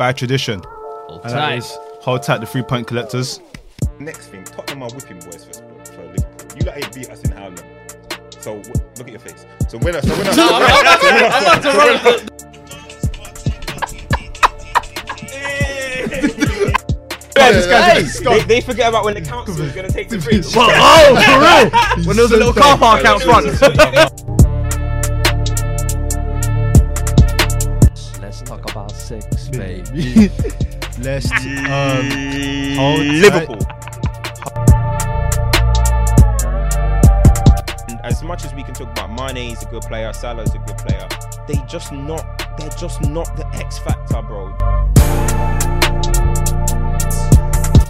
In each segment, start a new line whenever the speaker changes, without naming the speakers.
by tradition.
Hold
And that
tight.
is hold tight the three point collectors.
Next thing, Tottenham are whipping boys for, for Liverpool. You lot ain't beat us in how long? So w- look at your face. So when I, so when I, so when I, so when I,
Yeah, this guy's
they, they forget about when the council is gonna take the bridge.
oh, for real? When there was a little car park out front. six, baby.
Let's um, hold.
Liverpool. And as much as we can talk about Mane is a good player, Salah is a good player, they just not. They're just not the X factor, bro.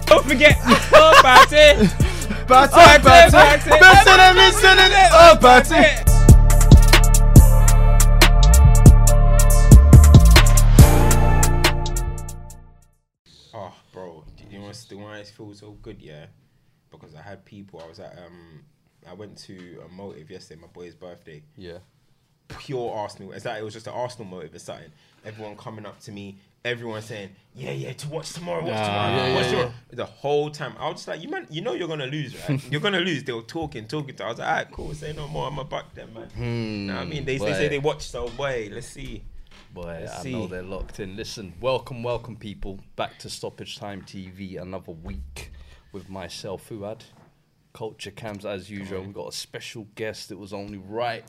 Don't forget oh, about it.
Batter, batter, listening, listening, oh, batter.
Oh, bro, do you know what's the why it feels so good? Yeah, because I had people. I was at um, I went to a motive yesterday, my boy's birthday.
Yeah.
Pure Arsenal. It's like it was just an Arsenal motive or something. Everyone coming up to me, everyone saying, "Yeah, yeah, to watch tomorrow, watch tomorrow,
yeah,
watch
yeah,
tomorrow." The whole time, I was just like, "You man, you know you're gonna lose, right? you're gonna lose." They were talking, talking. To I was like, "Alright, cool. Say no more. I'm a buck them, man." Know what I mean, they, they say they watch, so boy, let's see.
Boy,
Let's uh,
I
see.
know they're locked in. Listen, welcome, welcome, people, back to Stoppage Time TV. Another week with myself, Fuad, Culture Cams, as usual. We've got a special guest. It was only right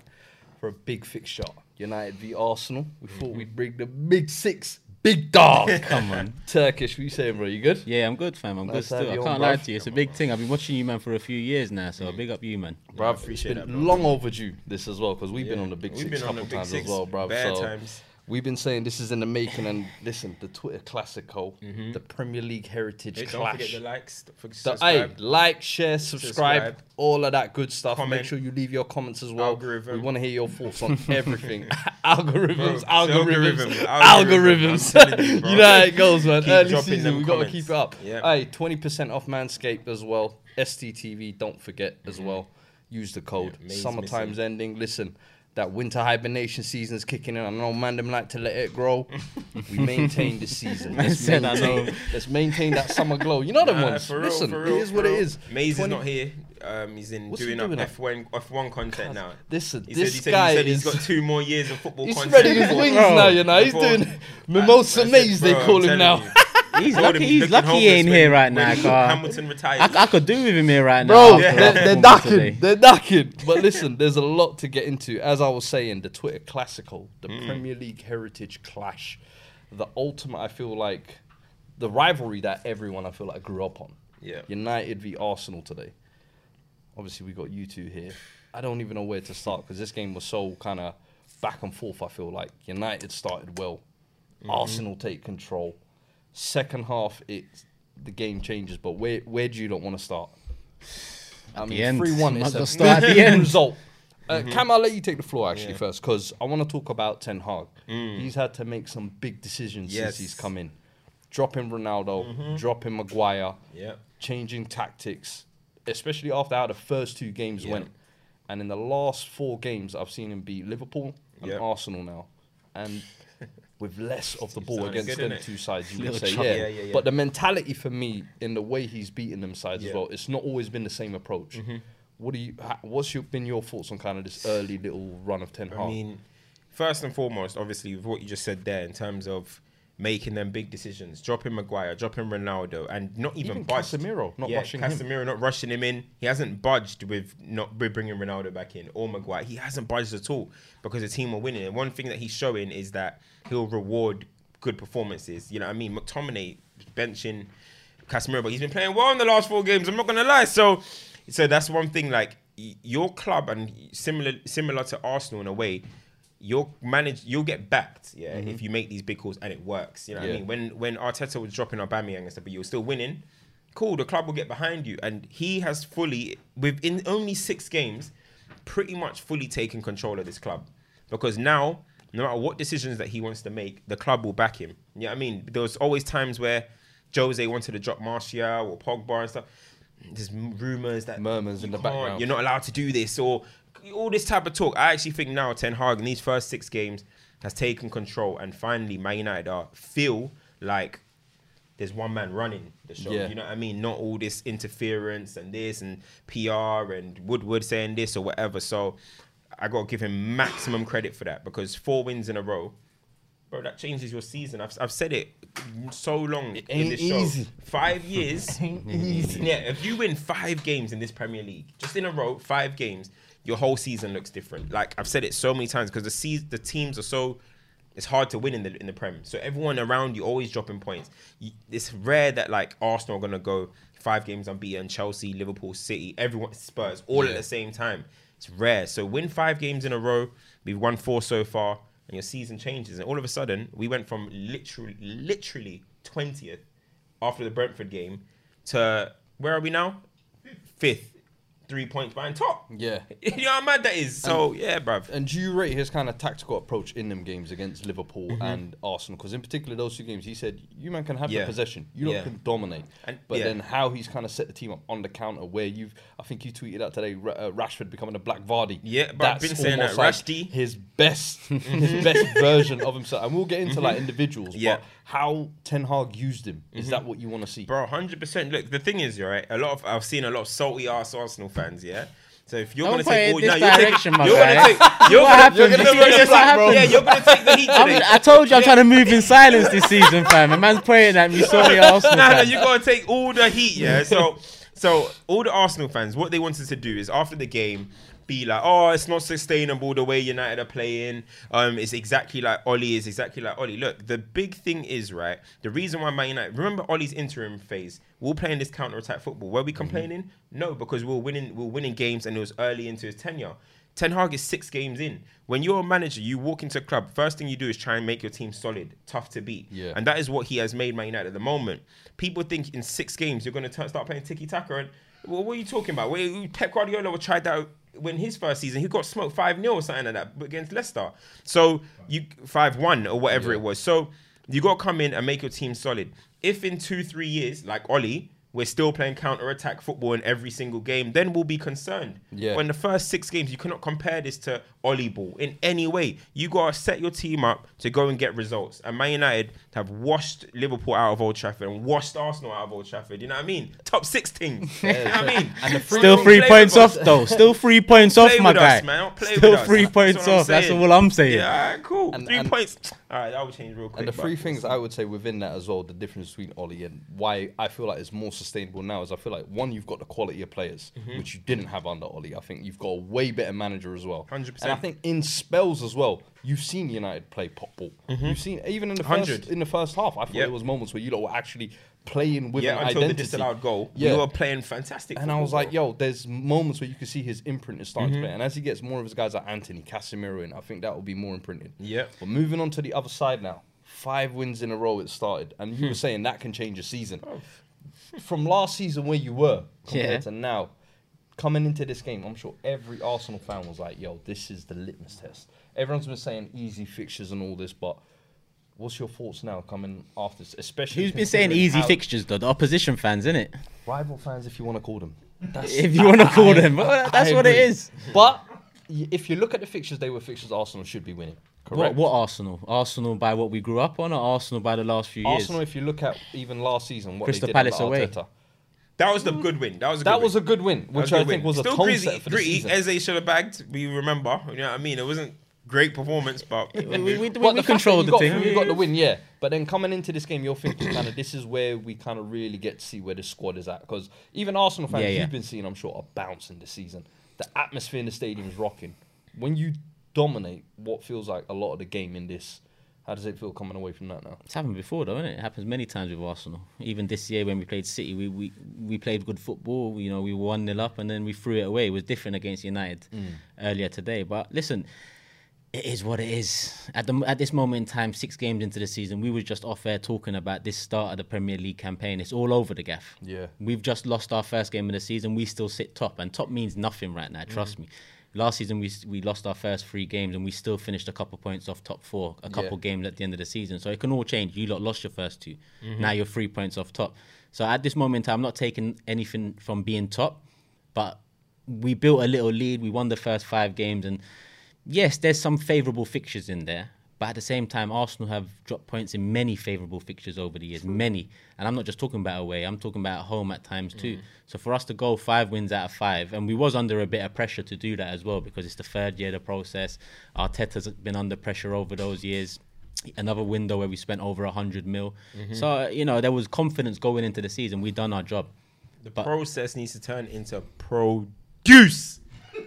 for a big fixture. United v Arsenal. We mm-hmm. thought we'd bring the big six, big dog. Come on, Turkish. What you saying, bro? You good?
Yeah, I'm good, fam. I'm
Nice to
good
have
still. I
you
can't lie
bruv.
to you. It's a big thing. I've been watching you, man, for a few years now. So mm. big up you, man.
Bruv, it's
appreciate
been
that, bro.
long overdue this as well because we've been on the big
We've
six
been on
couple
the big
times
six
as well, bruv.
bare
so
times.
We've been saying this is in the making, and listen, the Twitter Classico, mm-hmm. the Premier League Heritage
Hey, don't forget the likes. don't
The- hey, like, share, subscribe,
Subscribe.
all of that good stuff. Make sure you leave your comments as well.
Algorithm.
We want to hear your thoughts on everything. algorithms,
Bro,
algorithms,
algorithm,
algorithms.
algorithm, you,
you know how it goes, man.
Keep
Early season, we got to keep it up.
Yeah.
Hey, 20% off Manscaped as well. STTV, don't forget as mm-hmm. well. Use the code.
Yeah,
Summertime's
missing.
ending. Listen, that winter hibernation season is kicking in. I know man them like to let it grow. we maintain the season. Let's
said I know.
maintain, let's maintain that summer glow. You know them
Nah,
ones.
for real,
Listen,
for real,
it is what it
real.
is.
Maze
20
is not here. Um, he's in
What's he
doing up
doing up?
F1 F1 content now.
Listen,
He
this
said, he said,
guy
he said
is.
he's got two more years of football
He's
content.
spreading his wings now, you know. He's doing Mimosa
That's it,
Maze, they call him
telling
now.
You.
He's
Told him
lucky. He's lucky he ain't here right now. car.
Hamilton retired.
I, I could do with him here right now.
Bro,
after
they're,
that
they're
performance today.
knocking. They're knocking. But listen, there's a lot to get into. As I was saying, the Twitter Classico, the
Mm.
Premier League Heritage Clash, the ultimate, I feel like, the rivalry that everyone, I feel like, grew up on.
Yeah.
United v Arsenal today. Obviously, we got you two here. I don't even know where to start because this game was so kind of back and forth. I feel like United started well,
Mm-hmm.
Arsenal take control. Second half, it the game changes. But where where do you not want to start? I
the
mean, three one is a
start at the end.
result. Uh, mm-hmm. Cam, I'll let you take the floor actually
Yeah.
first because I want to talk about Ten Hag. Mm. He's had to make some big decisions
Yes.
since he's come in. Dropping Ronaldo, mm-hmm. dropping Maguire,
Yeah.
changing tactics, especially after how the first two games
Yeah.
went. And in the last four games, I've seen him beat Liverpool and
Yeah.
Arsenal now. And with less of the ball against
good,
them two sides, you would say, yeah.
Yeah, yeah, yeah.
But the mentality for me, in the way he's beaten them sides as.
Mm-hmm.
well, it's not always been the same approach. What do you? ha- What's your, been your thoughts on kind of this early little run of Ten Hag?
I mean, first and foremost, obviously, with what you just said there in terms of making them big decisions, dropping Maguire, dropping Ronaldo, and not even,
Even
budged.
Casemiro, not
yeah,
rushing him.
Casemiro not rushing him in. He hasn't budged with not with bringing Ronaldo back in or Maguire. He hasn't budged at all because the team are winning. And one thing that he's showing is that he'll reward good performances. You know what I mean? McTominay benching Casemiro, but he's been playing well in the last four games. I'm not gonna lie. So, so that's one thing. Like your club and similar similar to Arsenal in a way, you'll manage. You'll get backed. Yeah, if mm-hmm. you make these big calls and it works. You know what I mean? When when Arteta was dropping Aubameyang and stuff, but you're still winning. Cool, the club will get behind you, and he has fully within only six games, pretty much fully taken control of this club because now no matter what decisions that he wants to make, the club will back him. You know what I mean? There was always times where Jose wanted to drop Martial or Pogba and stuff. There's rumors that
Murmurs in the background.
You're not allowed to do this or all this type of talk. I actually think now Ten Hag in these first six games has taken control and finally Man United are feel like there's one man running the show.
Yeah.
You know what I mean? Not all this interference and this and PR and Woodward saying this or whatever. So I got to give him maximum credit for that because four wins in a row, bro, that changes your season. I've, I've said it so long in
ain't
this show. Five years. Yeah, if you win five games in this Premier League, just in a row, five games, your whole season looks different. Like I've said it so many times because the se- the teams are so it's hard to win in the in the Prem. So everyone around you always dropping points. You, it's rare that like Arsenal are gonna go five games unbeaten, Chelsea, Liverpool, City, everyone Spurs all at the same time. It's rare. So win five games in a row. We've won four so far, and your season changes. And all of a sudden, we went from literally literally twentieth after the Brentford game to where are we now? Fifth. Three points behind top.
Yeah.
you know how mad that is. So yeah, bruv.
And do you rate his kind of tactical approach in them games against Liverpool
Mm-hmm.
and Arsenal? Because in particular, those two games, he said, "You man can have
Yeah.
the possession, you
Yeah.
can dominate."
And-
but
yeah.
then how he's kind of set the team up on the counter, where you've, I think you tweeted out today, uh, Rashford becoming a Black Vardy.
Yeah, but I've been saying that,
like his best, his best version of himself. And we'll get into like individuals.
Mm-hmm. Yeah. Mm-hmm.
But how Ten Hag used him is that what you want to see?
Bro, hundred percent. Look, the thing is, right? A lot of I've seen a lot of salty ass Arsenal fans. Yeah. So if you're
Don't
gonna take all, no, you're, taking, you're gonna take, you're
What
gonna,
happened?
you're gonna,
You
you're gonna take-
happened?
yeah, you're gonna take the heat today.
I'm, told you I'm trying to move in silence this season, fam. A man's praying at me. Sorry, Arsenal.
no, no,
fans.
you gotta take all the heat, yeah. So, so all the Arsenal fans, what they wanted to do is after the game, be like, oh, it's not sustainable the way United are playing. Um, it's exactly like Ollie is exactly like Ollie. Look, the big thing is right. The reason why Man United, remember Ollie's interim phase, we're playing this counter attack football. Were we mm-hmm. complaining? No, because we we're winning, we we're winning games, and it was early into his tenure. Ten Hag is six games in. When you're a manager, you walk into a club. First thing you do is try and make your team solid, tough to beat.
Yeah.
And that is what he has made Man United at the moment. People think in six games you're going to start playing tiki taka. And well, what are you talking about? Where Pep Guardiola tried that when his first season, he got smoked five 0 or something like that against Leicester. So you five one or whatever it was. So you got to come in and make your team solid. If in two three years, like Ollie. We're still playing counter attack football in every single game, then we'll be concerned.
Yeah.
When the first six games, you cannot compare this to Ollie ball in any way. You gotta set your team up to go and get results. And Man United have washed Liverpool out of Old Trafford and washed Arsenal out of Old Trafford. You know what I mean? Top six teams. you know what I mean?
And the free
Still three points off though. Still three points off, my guy.
us, man.
Still
with us.
three
That's
points
what
off. That's all I'm saying.
Yeah, all right, cool.
And-
three
and-
points. All right, that will change real quick.
And the three things I would say within that as well, the difference between Ollie and why I feel like it's more sustainable now is I feel like one, you've got the quality of players,
Mm-hmm.
which you didn't have under Ollie. I think you've got a way better manager as well.
100%.
And I think in spells as well, you've seen United play pop ball. You've seen even in the first in the first half, I thought
Yep.
there was moments where you lot were actually playing with
Yeah,
an
until
identity.
the disallowed goal,
Yeah.
we were playing fantastic.
And I was like, yo, there's moments where you can see his imprint is starting
Mm-hmm.
to play. And as he gets more of his guys like Antony, Casemiro in, I think that will be more imprinted.
Yeah.
But moving on to the other side now, five wins in a row it started. And
Hmm.
you were saying that can change a season.
Oh.
From last season where you were compared
Yeah.
to now, coming into this game, I'm sure every Arsenal fan was like, yo, this is the litmus test. Everyone's been saying easy fixtures and all this, but what's your thoughts now coming after this? Especially
Who's been saying easy fixtures though? The opposition fans, innit?
Rival fans, if you want to call them. That's,
If you want to call
I-
them, that's
I
what it
agree.
is.
But if you look at the fixtures, they were fixtures Arsenal should be winning.
What,
Correct.
what Arsenal? Arsenal by what we grew up on, or Arsenal by the last few years?
Arsenal, if you look at even last season, what
Crystal
they did
Palace
under
away.
Arteta,
that was the good win. That was a good win.
that
good
was
win.
a good win, which
a
I
good
think
win.
was a
Still
tone
gritty,
setter for the
gritty.
season.
Eze should have bagged. We remember. You know what I mean? It wasn't great performance, but
we, we, we,
But
we
the
controlled the
got,
thing.
You got the win, yeah. But then coming into this game, you're thinking kind of this is where we kind of really get to see where the squad is at. Because even Arsenal fans
Yeah, yeah.
you've been seeing, I'm sure, are bouncing this season. The atmosphere in the stadium is rocking. When you dominate what feels like a lot of the game in this, how does it feel coming away from that now?
It's happened before, though, isn't it? It happens many times with Arsenal. Even this year when we played City, we, we, we played good football. You know, we were 1 0 up and then we threw it away. It was different against United mm. earlier today. But listen, it is what it is. At, the, at this moment in time, six games into the season, we were just off air talking about this start of the Premier League campaign. It's all over the gaff.
Yeah.
We've just lost our first game of the season. We still sit top, and top means nothing right now. Trust mm. me. Last season we we lost our first three games, and we still finished a couple points off top four. A couple
Yeah.
games at the end of the season, so it can all change. You lot lost your first 2 mm-hmm. Now you're three points off top. So at this moment I'm not taking anything from being top, but we built a little lead. We won the first five games, and yes, there's some favourable fixtures in there. But at the same time, Arsenal have dropped points in many favourable fixtures over the years, many. And I'm not just talking about away; I'm talking about home at times too. So for us to go five wins out of five, and we was under a bit of pressure to do that as well because it's the third year of the process. Arteta's been under pressure over those years. Another window where we spent over a hundred mil. So uh, you know there was confidence going into the season. We done our job.
The
But-
process needs to turn into produce.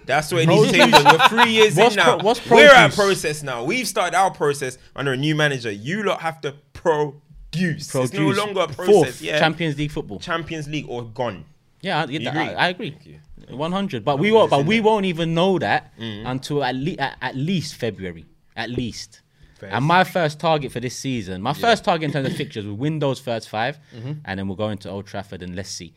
That's what it needs to take. We're three years
What's
in now.
pro- what's
We're at
produce?
process now. We've started our process under a new manager. You lot have to produce. It's no
Produce
longer a process.
fourth
yeah.
Champions League football.
Champions League or gone.
Yeah, I,
agree?
I, I agree.
Thank you.
One hundred, but we won't. But we
there.
won't even know that
Mm.
until at, le- at, at least February, at least.
Fair.
And my first target for this season, my first target in terms of fixtures, was win those first 5
Mm-hmm.
and then we'll go into Old Trafford and let's see.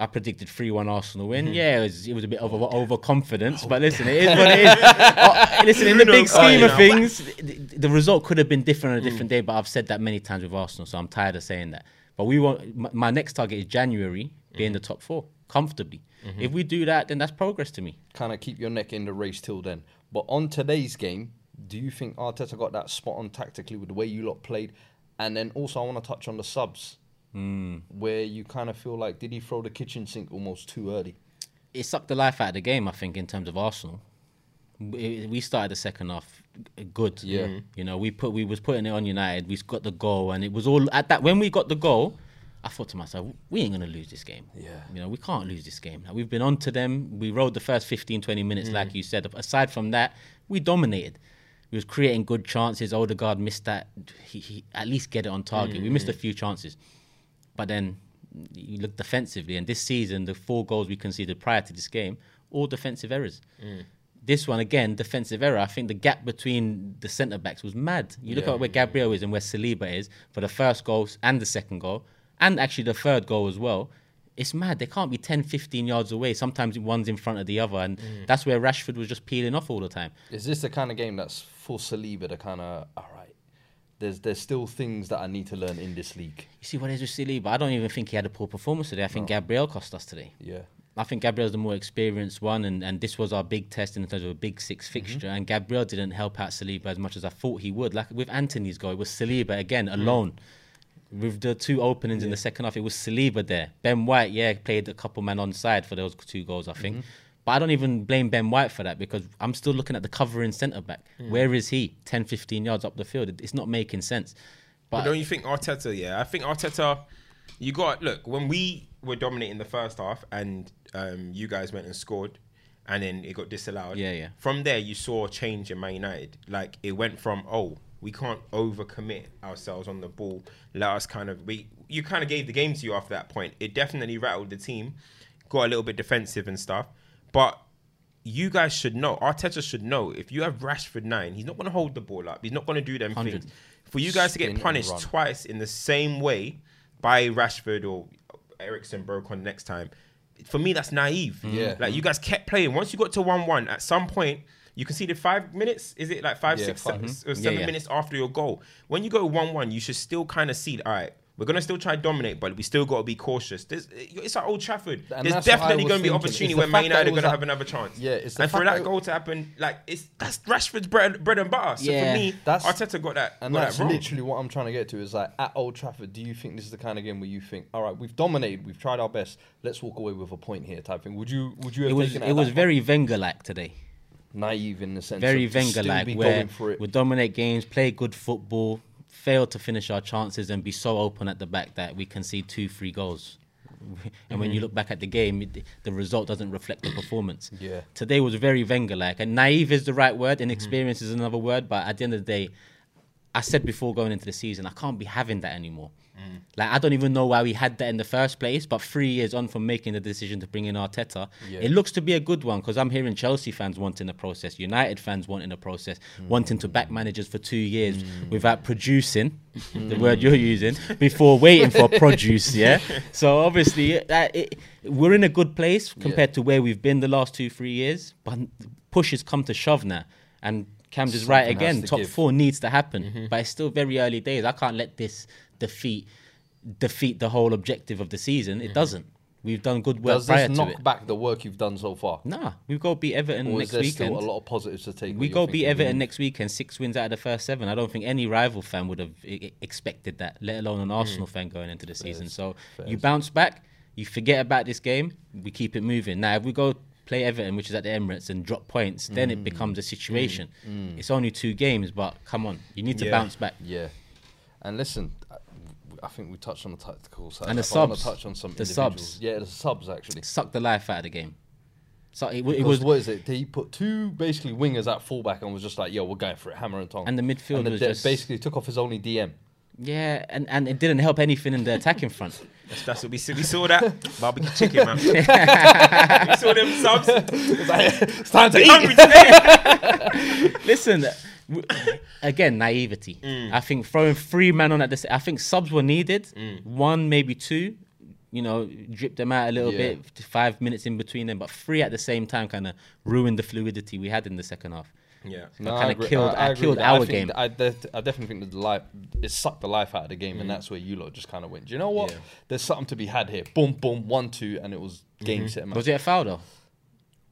I predicted three one Arsenal win.
Mm-hmm.
Yeah, it was, it was a bit of
Oh,
overconfidence, but listen, it is what it is. Oh, listen, in the big scheme of
Fernandes.
things, the, the result could have been different on a
Mm.
different day. But I've said that many times with Arsenal, so I'm tired of saying that. But we want my, my next target is January, be in the top four comfortably.
Mm-hmm.
If we do that, then that's progress to me.
Kind of keep your neck in the race till then. But on today's game, do you think Arteta got that spot on tactically with the way you lot played? And then also, I want to touch on the subs, Mm. where you kind of feel like did he throw the kitchen sink almost too early?
it sucked the life out of the game. I think in terms of Arsenal, we, we started the second half good.
Yeah. Mhm.
you know, we put we was putting it on United. We got the goal, and it was all at that when we got the goal. I thought to myself, we ain't gonna lose this game.
Yeah.
you know, we can't lose this game. Like, we've been on to them. We rode the first 15, 20 minutes, mm-hmm. like you said. Aside from that, we dominated. We was creating good chances. Odegaard missed that. He, he at least get it on target. Mm-hmm. We missed a few chances. But then you look defensively, and this season, the four goals we conceded prior to this game, all defensive errors. Mm. This one again, defensive error. I think the gap between the centre backs was mad. You look
Yeah.
at where Gabriel is and where Saliba is for the first goal and the second goal, and actually the third goal as well. It's mad. They can't be 10, 15 yards away. Sometimes one's in front of the other, and mm. that's where Rashford was just peeling off all the time.
Is this the kind of game that's for Saliba to kind of all right? There's there's still things that I need to learn in this league.
You see what is with Saliba? I don't even think he had a poor performance today. I think Gabriel cost us today.
Yeah.
I think Gabriel's the more experienced one, and, and this was our big test in terms of a big six mm-hmm. fixture. And Gabriel didn't help out Saliba as much as I thought he would. Like with Antony's goal, it was Saliba again mm. alone. With the two openings in the second half, it was Saliba there. Ben White, yeah, played a couple man on side for those two goals, I think. Mm-hmm. But I don't even blame Ben White for that because I'm still looking at the covering centre back. Where is he? 10, 15 yards up the field. It's not making sense.
But
But
don't you think Arteta? Yeah, I think Arteta. You got look when we were dominating the first half, and um, you guys went and scored, and then it got disallowed.
Yeah, yeah.
From there, you saw a change in Man United. Like it went from oh, we can't overcommit ourselves on the ball. Let us kind of we. You kind of gave the game to you after that point. It definitely rattled the team. Got a little bit defensive and stuff, but you guys should know. Arteta should know if you have Rashford nine, he's not going to hold the ball up. He's not going to do them
100.
things. For you guys to get punished twice in the same way by Rashford or Eriksen broke on next time. For me, that's naive.
Yeah.
Like you guys kept playing. Once you got to one one, at some point you conceded five minutes. Is it like five,
Yeah,
six,
five.
se- or
Yeah,
seven
yeah.
minutes after your goal? When you go one one, you should still kind of see. All right. We're gonna still try to dominate, but we still got to be cautious. There's, it's at Old Trafford.
And
There's
that's what I
definitely going to be
thinking.
opportunity
It's the
where Man United are going to
at-
have another chance.
Yeah, it's the
and for that
that-
goal to happen, like it's that's Rashford's bread, bread and butter. So
Yeah.
for me,
That's-
Arteta got that.
And
got
that's
that
literally what I'm trying to get to is like at Old Trafford, do you think this is the kind of game where you think, all right, we've dominated, we've tried our best, let's walk away with a point here type thing? Would you would you have
it was
taken
it was very Wenger like today.
naive in the sense
very
of
Wenger like
be
where
going for
we dominate games, play good football, fail to finish our chances, and be so open at the back that we can see two, three goals. And when
Mm-hmm.
you look back at the game, it, the result doesn't reflect the performance.
Yeah.
Today was very Wenger like, and naive is the right word,
Mm-hmm.
inexperience is another word. But at the end of the day, I said before going into the season, I can't be having that anymore.
Mm.
Like I don't even know why we had that in the first place. But three years on from making the decision to bring in Arteta,
Yeah.
it looks to be a good one because I'm hearing Chelsea fans wanting a process, United fans wanting a process,
Mm.
wanting to back managers for two years without producing the word you're using before waiting for produce. Yeah. So obviously that it, we're in a good place compared to where we've been the last two three years. But push has come to shove now, and Cam's is right again.
to
Top
give. Mm-hmm.
four needs to happen, but it's still very early days. I can't let this defeat defeat the whole objective of the season.
Mm-hmm.
It doesn't. We've done good work
Does this
to
knock
it.
back the work you've done so far?
Nah, we go beat Everton
Or
next weekend.
still a lot of positives to take?
we go beat Everton
"Hmm,
next weekend, six wins out of the first seven. I don't think any rival fan would have I- expected that, let alone an Arsenal fan going into the season. So you bounce back, you forget about this game, we keep it moving. Now, if we go play Everton, which is at the Emirates, and drop points, then it mm. becomes a situation. Mm. Mm. It's only two games, but come on, you need to
Yeah.
bounce back.
Yeah, and listen, I- I think we touched on the tactical side.
And the subs.
touch on some
The subs.
Yeah, the subs actually.
Suck the life out of the game. So it, it was
what is it? He put two basically wingers at fullback and was just like, "Yo, we're going for it, hammer and tong."
And the midfield
and the
was
de-
just-
basically took off his only DM.
yeah, and, and it didn't help anything in the attacking front.
That's, that's what we see. We saw that barbecue chicken, man. we saw them subs.
it's time to
They
eat.
hungry today.
Listen, again, naivety.
Mm.
I think throwing three men on at this, I think subs were needed.
Mm.
One, maybe two. You know, drip them out a little
Yeah.
bit, five minutes in between them, but three at the same time kind of ruined the fluidity we had in the second half.
Yeah.
No, kinda
agree-
killed- I
agree
killed
with. I
our game.
I, I definitely think the life it sucked the life out of the game,
Mm.
and that's where you lot just kind of went. Do you know what?
Yeah.
There's something to be had here. Boom, boom, one, two, and it was game
Mm-hmm.
set. Match.
Was it a foul though?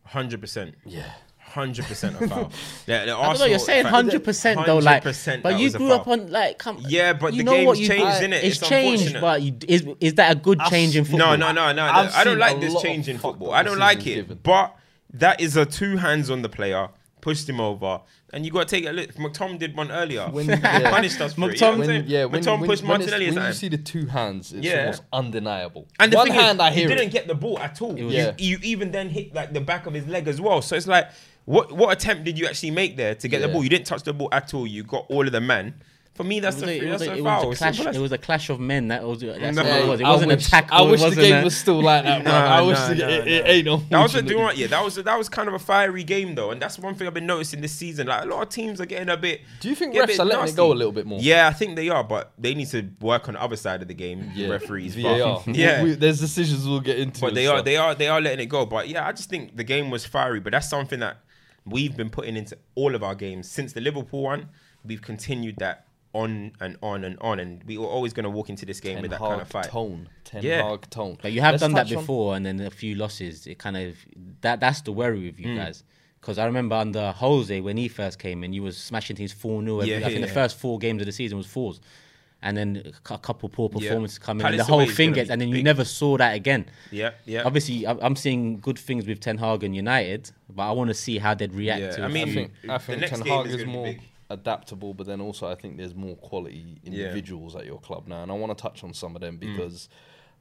Hundred percent.
Yeah.
Hundred percent a foul. Yeah, the
I don't know.
Arsenal
You're saying hundred percent though, like, but you grew up on like, come.
Yeah, but
you
the
know
game's
what
changed,
I-
innit?
It's,
It's
changed, but you, is is that a good change in football?
No, no, no, no.
I've
I don't like this change in football. I don't like it. But that is a two hands on the player, pushed him over, and you got to take a Look, McTom did one earlier.
When- yeah.
punished us for it. You know
McTom-
what
When, yeah, when,
McTom
when,
pushed
when,
Martinelli
when you see the two hands, it's
Yeah.
almost undeniable.
And the
One
thing
hand,
is,
I hear
he
it.
didn't get the ball at all.
was-
You,
Yeah.
you even then hit like the back of his leg as well. So it's like, what what attempt did you actually make there to get the ball? You didn't touch the ball at all. You got all of the man. For me, that's
It was,
a,
a, it, was a,
a
it,
foul.
was a clash, it was a clash of men. That was that's
No.
what it was. It
I
wasn't
wish,
a tackle.
I wish the game
a-
was still like that. bro. I wish
no,
the,
no,
it, it ain't no.
That was a do you know what, yeah. That was a, that was kind of a fiery game though, and that's one thing I've been noticing this season. Like a lot of teams are getting a bit.
Do you think refs are letting it go a little bit more?
Yeah, I think they are, but they need to work on the other side of the game. the referees, but-
VAR.
yeah.
We- there's decisions we'll get into.
but they are they are they are letting it go. But yeah, I just think the game was fiery. But that's something that we've been putting into all of our games since the Liverpool one. We've continued that on and on and on, and we were always going to walk into this game
Ten
with that kind of fight.
tone. Ten
Yeah.
Hag tone.
But you have
Let's
done that
touch on-
before, and then a few losses. It kind of that that's the worry with
Mm.
you guys. Because I remember under Jose when he first came in, you was smashing teams four 0
Yeah,
I think
yeah.
the first four games of the season was fours, and then a couple poor
Yeah.
performances coming, and the whole thing gets, and then you
big.
never saw that again.
Yeah, yeah.
Obviously, I'm I'm seeing good things with Ten Hag and United, but I want to see how they'd react
Yeah,
to.
I
a
mean,
I
few-
think, I
the next
Ten
game
Hag
is
is more
big.
Adaptable, but then also I think there's more quality
Yeah.
individuals at your club now, and I want to touch on some of them
Mm.
because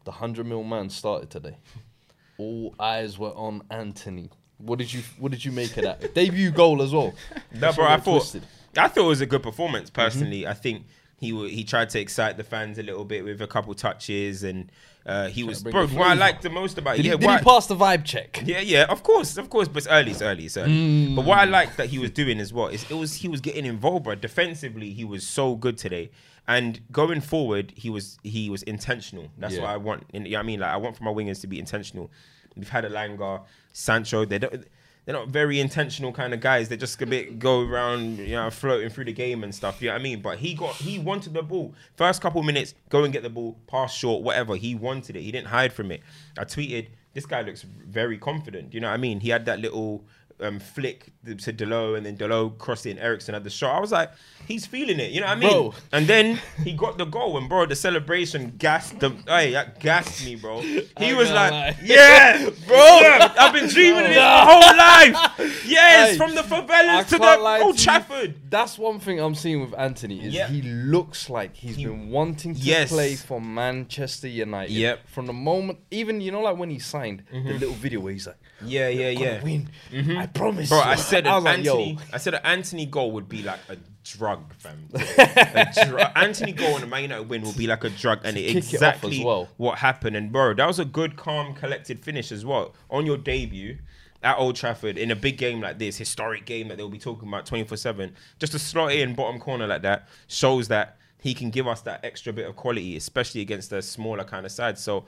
the hundred mil man started today. All eyes were on Antony. What did you What did you make of that debut goal as well?
No,
That's
bro.
what
I thought
twisted.
I thought it was a good performance.
Mm-hmm.
Personally, I think he wa he tried to excite the fans a little bit with a couple touches, and uh, he was bro. What I
flavour.
liked the most about
Did,
yeah,
he, did
what-
he pass the vibe check?
Yeah, yeah, of course, of course, but it's early, it's early, it's early. But what I liked that he was doing as well is it was he was getting involved, bro. Defensively, he was so good today, and going forward, he was he was intentional. That's
Yeah.
what I want. In, you know what I mean, like I want for my wingers to be intentional. We've had Elanga, Sancho. They don't. They're not very intentional kind of guys. They just a bit go around, you know, floating through the game and stuff. You know what I mean? But he got, he wanted the ball. First couple minutes, go and get the ball, pass short, whatever. He wanted it. He didn't hide from it. I tweeted, this guy looks very confident. You know what I mean? He had that little um, flick to Dalot, and then Dalot crossed it, and Eriksen had the shot. I was like, he's feeling it. You know what I mean?
Bro.
And then he got the goal, and bro, the celebration gassed the. Hey, that gassed me, bro. He
ain't
was like,
lie.
yeah, bro. I've been dreaming of this my whole life. Yes,
Hey,
from the
I
favelas to the Old
to you.
Trafford.
That's one thing I'm seeing with Antony is
Yep.
he looks like he's
He-
been wanting to
Yes.
play for Manchester United.
Yep. Mm-hmm.
From the moment, even you know, like when he signed the little video where he's like,
Yeah, yeah,
"Gonna
yeah.
win. I promise."
Bro,
you."
I said
I
an
like,
Antony.
"Yo,
I said an Antony goal would be like a drug, fam. a dr- Antony goal and a Man United win will be like a drug, and it
kick it
exactly
well.
what happened. And bro, that was a good, calm, collected finish as well on your debut at Old Trafford in a big game like this, historic game that they'll be talking about twenty four seven. Just to slot it in bottom corner like that shows that he can give us that extra bit of quality, especially against a smaller kind of side. So.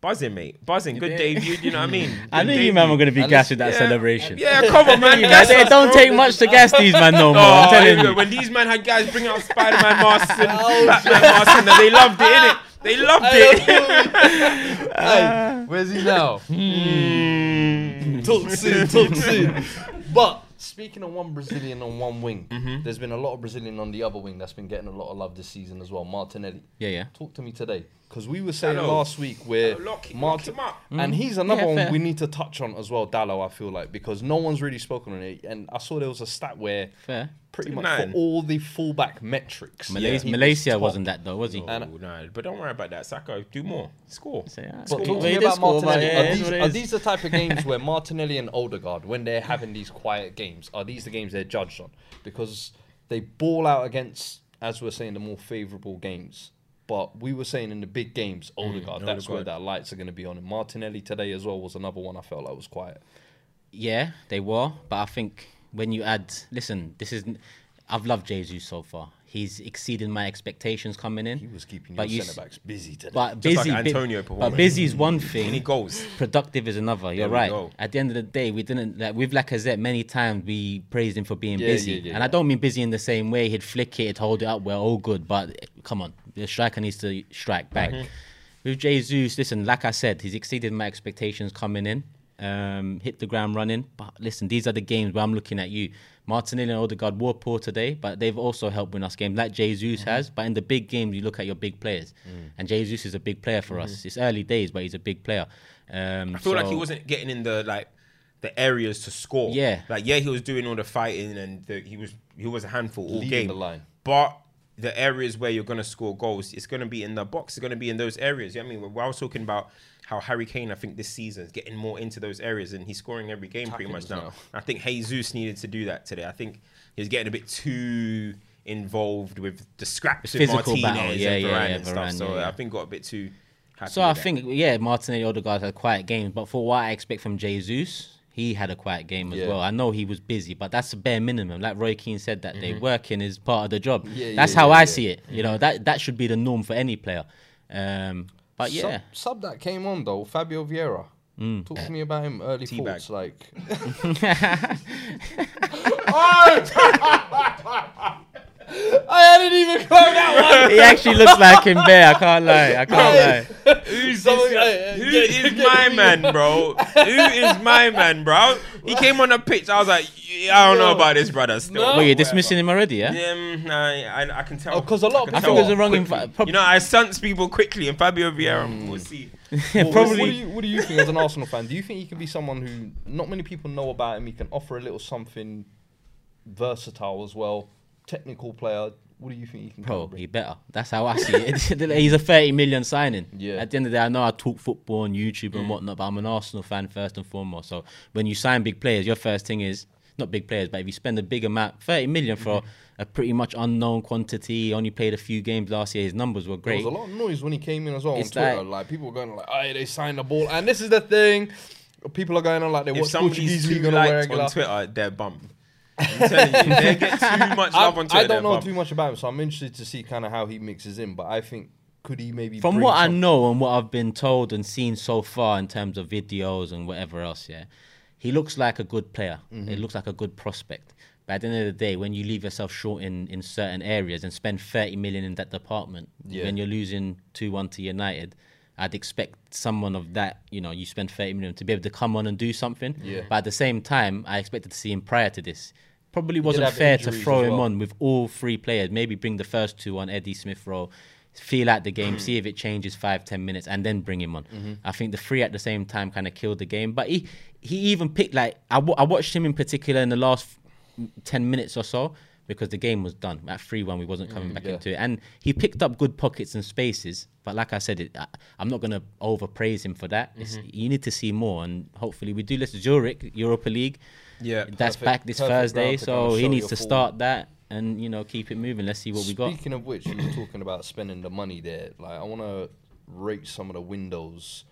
Buzzing, mate. Buzzing. Good debut. You know what I mean?
I
Good
knew you man were
debut.
going to be
And
gassed with that
Yeah.
celebration.
Yeah, come on, man.
Man,
Gas
it don't
bro.
take much to gas these man no more.
Oh,
I'm telling
here we go.
you.
when these men had guys bring out Spider-Man masks and Batman masks, and they loved it, innit? They loved it.
hey, where's he now?
Mm.
talk soon, talk soon. But speaking of one Brazilian on one wing,
Mm-hmm.
there's been a lot of Brazilian on the other wing that's been getting a lot of love this season as well. Martinelli.
Yeah, yeah.
Talk to me today. Because we were saying
Dalot.
last week where
Dalot, lock- lock
Martin- and he's mm. another
Yeah,
one
fair.
we need to touch on as well, Dalot. I feel like because no one's really spoken on it, and I saw there was a stat where
Fair.
pretty much
man.
for all the fullback metrics,
Malacia,
he was
Malacia
top.
wasn't that though, was he?
Oh, no, but don't worry about that. Saka, do more. Score.
So, yeah.
But
Score.
talk to
Well,
me about
score,
Martinelli.
yeah,
are, these, are these the type of games where Martinelli and Odegaard, when they're having these quiet games, are these the games they're judged on? Because they ball out against, as we're saying, the more favourable games. But we were saying in the big games, oh, mm, Odegaard, that's where that lights are going to be on. And Martinelli today as well was another one I felt like was quiet.
Yeah, they were, but I think when you add, listen, this is, I've loved Jesus so far. He's exceeded my expectations coming in.
He was keeping
But
your
you
centre backs busy today.
But
Just
busy, bi-
Antonio
but busy is one thing.
Any goals?
Productive is another. You're right.
go.
At the end of the day, we didn't like with Lacazette. Many times we praised him for being
Yeah,
busy,
yeah, yeah,
and I don't mean busy in the same way. He'd flick it, he'd hold it up. We're all good, but come on, the striker needs to strike back.
Mm-hmm.
With Jesus, listen, like I said, he's exceeded my expectations coming in. Um, hit the ground running. But listen, these are the games where I'm looking at you. Martinelli and Odegaard were poor today, but they've also helped win us games, like Jesus
Mm-hmm.
has. But in the big games, you look at your big players,
Mm.
and Jesus is a big player for us. It's early days, but he's a big player. Um,
Mm-hmm. I feel like he wasn't getting in the like the areas to score.
Yeah.
Like yeah, he was doing all the fighting and the, he was he was a handful all
Leading
game.
the line.
But the areas where you're gonna score goals, it's gonna be in the box. It's gonna be in those areas. You know what I mean, Well, I was talking about how Harry Kane, I think this season is getting more into those areas and he's scoring every game pretty much now.
now.
I think Jesus needed to do that today. I think he's getting a bit too involved with the scraps with
Physical
Martinez
battle.
and
Yeah,
Varane
yeah, yeah,
and stuff.
Varane,
so
yeah.
I think got a bit too. Happy
So I
that.
think, yeah, Martinelli Odegaard had quiet games, but for what I expect from Jesus, he had a quiet game as
Yeah.
well. I know he was busy, but that's the bare minimum. Like Roy Keane said that day, working is part of the job.
Mm-hmm. Yeah,
that's
yeah,
how I see it. You know, that that should be the norm for any player. Um, but yeah,
Sub, that came on though, Fabio Vieira.
Mm.
Talk to me about him early
Teabag.
thoughts. Like, I hadn't even caught that
he actually looks like him there. I can't lie. I can't lie.
Who's
Someone-
this?
hey, hey,
Who
get-
is
get
my man, bro? Who is my man, bro? He came on the pitch. I was like, yeah, I don't know about this brother. Still,
No.
Wait, you're dismissing him already, yeah?
Um, nah, I, I can tell.
Oh, 'cause a lot of
I
people-
think
tell
it was the wrong
quickly.
invi- prob-
You know, I sense people quickly, and Fabio Vieira, we'll see.
What- what-
Probably-
What do, you, what do you think as an Arsenal fan? Do you think he can be someone who not many people know about him? He can offer a little something versatile as well, technical player. What do you think he can?
Bro,
come
he better. That's how I see it. He's a 30 million signing.
Yeah.
At the end of the day, I know I talk football on YouTube and mm. whatnot, but I'm an Arsenal fan first and foremost. So when you sign big players, your first thing is not big players, but if you spend a big amount, 30 million for mm-hmm. a pretty much unknown quantity, he only played a few games last year. His numbers were
There
great.
was a lot of noise when he came in as well
It's
on Twitter.
like-
Like, people were going like, "Hey, they signed the ball," and this is the thing. People are going on like they
If
watch
somebody's
Portuguese
too
league on a
on Twitter, they're bump. I'm telling you, they get too much
I,
on Twitter.
I don't know
bump.
too much about him, so I'm interested to see kind of how he mixes in. But I think could he maybe
From
bring
what I know and what I've been told and seen so far in terms of videos and whatever else, yeah, he looks like a good player.
Mm-hmm.
He looks like a good prospect. But at the end of the day, when you leave yourself short in, in certain areas and spend 30 million in that department,
Yeah.
when you're losing 2 1 to United, I'd expect someone of that, you know, you spend 30 million to be able to come on and do something.
Yeah.
But at the same time, I expected to see him prior to this. Probably wasn't fair to throw him
well.
on with all three players. Maybe bring the first two on Eddie Smith Rowe, feel out the game, see if it changes five ten minutes, and then bring him on. I think the three at the same time kind of killed the game. But he he even picked like I I watched him in particular in the last ten minutes or so because the game was done at three one. We wasn't coming back
yeah.
into it, and he picked up good pockets and spaces. But like I said, it, I, I'm not gonna overpraise him for that. It's, you need to see more, and hopefully we do. Let's Zurich Europa League.
Yeah,
That's
Perfect-
back this Thursday,
ground to kind
so he needs to
form.
start that and you know keep it moving. Let's see what we got.
Speaking of which, you were talking about spending the money there. Like, I want to rate some of the windows,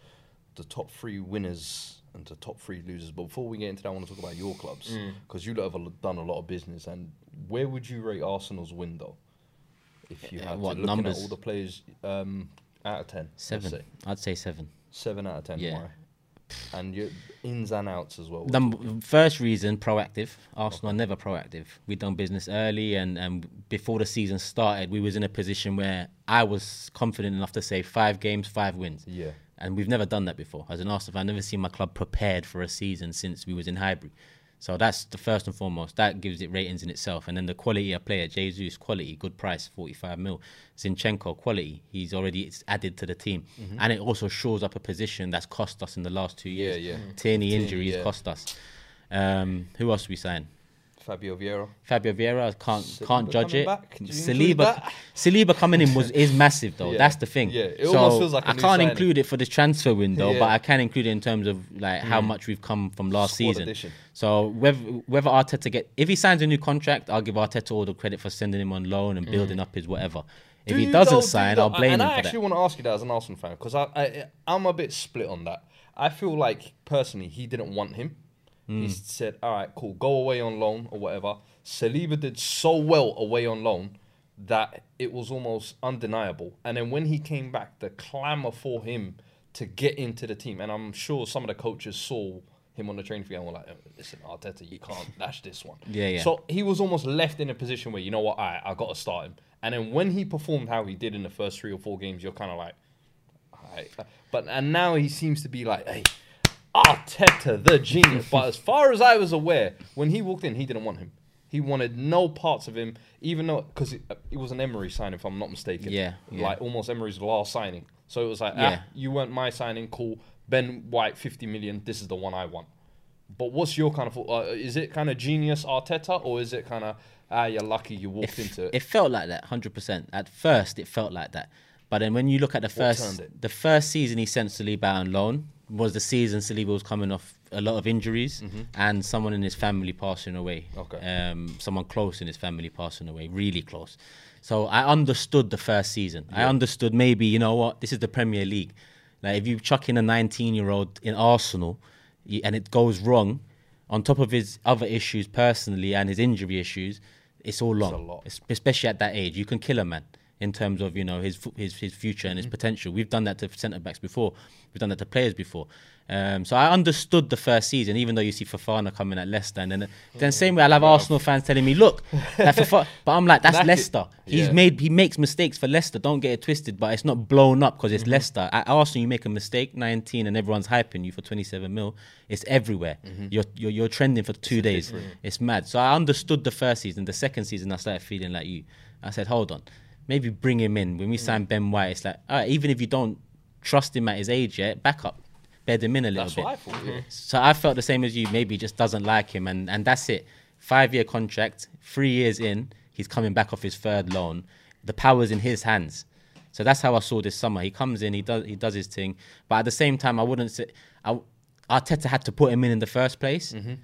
the top three winners and the top three losers. But before we get into that, I want to talk about your clubs
Mm.
because you lot have a- done a lot of business. And where would you rate Arsenal's window if you
Uh,
had
what
to looking
numbers?
at all the players um, out of ten? let's say.
I'd say seven.
seven out of ten.
Yeah.
Why? And your ins and outs as well.
Number, first reason, proactive. Arsenal are never proactive. We done business early, and, and before the season started, we was in a position where I was confident enough to say five games, five wins.
Yeah.
And we've never done that before. As an Arsenal fan, I've never seen my club prepared for a season since we was in Highbury. So that's the first and foremost. That gives it ratings in itself. And then the quality of player, Jesus, quality, good price, 45 mil. Zinchenko, quality. He's already it's added to the team. And it also shores up a position that's cost us in the last two years.
Yeah, yeah.
Tierney
Tierney,
injuries
yeah.
cost us. Um, who else we signed?
Fabio Vieira.
Fabio Vieira can't
Saliba
can't judge it.
back? Do you include
Saliba? Saliba coming in was is massive though.
Yeah.
That's the thing.
Yeah, it
so
almost feels like a
I can't
signing.
include it for the transfer window,
Yeah.
but I can include it in terms of like how mm. much we've come from last
Squad
season.
addition.
So whether whether Arteta get if he signs a new contract, I'll give Arteta all the credit for sending him on loan and mm. building up his whatever. If
Do
he doesn't
do
sign,
you?
I'll blame
and
him
I actually
that.
want to ask you that as an Arsenal fan because I, I I'm a bit split on that. I feel like personally he didn't want him.
Hmm.
He said, "All right, cool, go away on loan or whatever." Saliba did so well away on loan that it was almost undeniable. And then when he came back, the clamour for him to get into the team, and I'm sure some of the coaches saw him on the training field and were like, "Oh, "Listen, Arteta, you can't dash this one."
Yeah, yeah.
So he was almost left in a position where you know what, I I got to start him. And then when he performed how he did in the first three or four games, you're kind of like, Alright. But and now he seems to be like, hey, Arteta, the genius. but as far as I was aware, when he walked in, he didn't want him. He wanted no parts of him, even though because it, it was an Emery signing, if I'm not mistaken.
Yeah, yeah.
like almost Emery's last signing. So it was like,
Yeah.
ah, you weren't my signing, cool. Ben White, 50 million. This is the one I want. But what's your kind of? Uh, is it kind of genius Arteta, or is it kind of ah, you're lucky you walked into it?
It felt like that, hundred percent. At first, it felt like that, but then when you look at the first, the first season he sent Saliba on loan was the season Saliba was coming off a lot of injuries and someone in his family passing away.
Mm-hmm. Okay.
um, someone close in his family passing away, really close. So I understood the first season. I understood maybe you know what this is the Premier League. Like if you chuck in a 19 year old in Arsenal and it goes wrong, on top of his other issues personally and his injury issues, it's all long.
lot.
Especially at that age, you can kill a man in terms of you know his his his future and his potential. We've done that to centre backs before. We've done that to players before. Um, so I understood the first season, even though you see Fofana coming at Leicester, and then then same way I'll have Arsenal fans telling me, look, that Fofana, but I'm like that's
it.
Leicester. He's
Yeah.
made he makes mistakes for Leicester. Don't get it twisted, but it's not blown up because it's
Mm-hmm.
Leicester. At Arsenal, you make a mistake, 19, and everyone's hyping you for 27 mil. It's everywhere.
Mm-hmm.
You're, you're you're trending for two days. It's mad. So I understood the first season. The second season, I started feeling like you. I said, hold on, maybe bring him in. When we signed Ben White, it's like, all right, even if you don't trust him at his age yet, back up, bed him in a little
That's
bit.
what I thought. Yeah.
So I felt the same as you. Maybe he just doesn't like him, and and that's it. Five year contract, three years in, he's coming back off his third loan. The power's in his hands. So that's how I saw this summer. He comes in, he does he does his thing, but at the same time, I wouldn't say I, Arteta had to put him in in the first place.
Mm-hmm.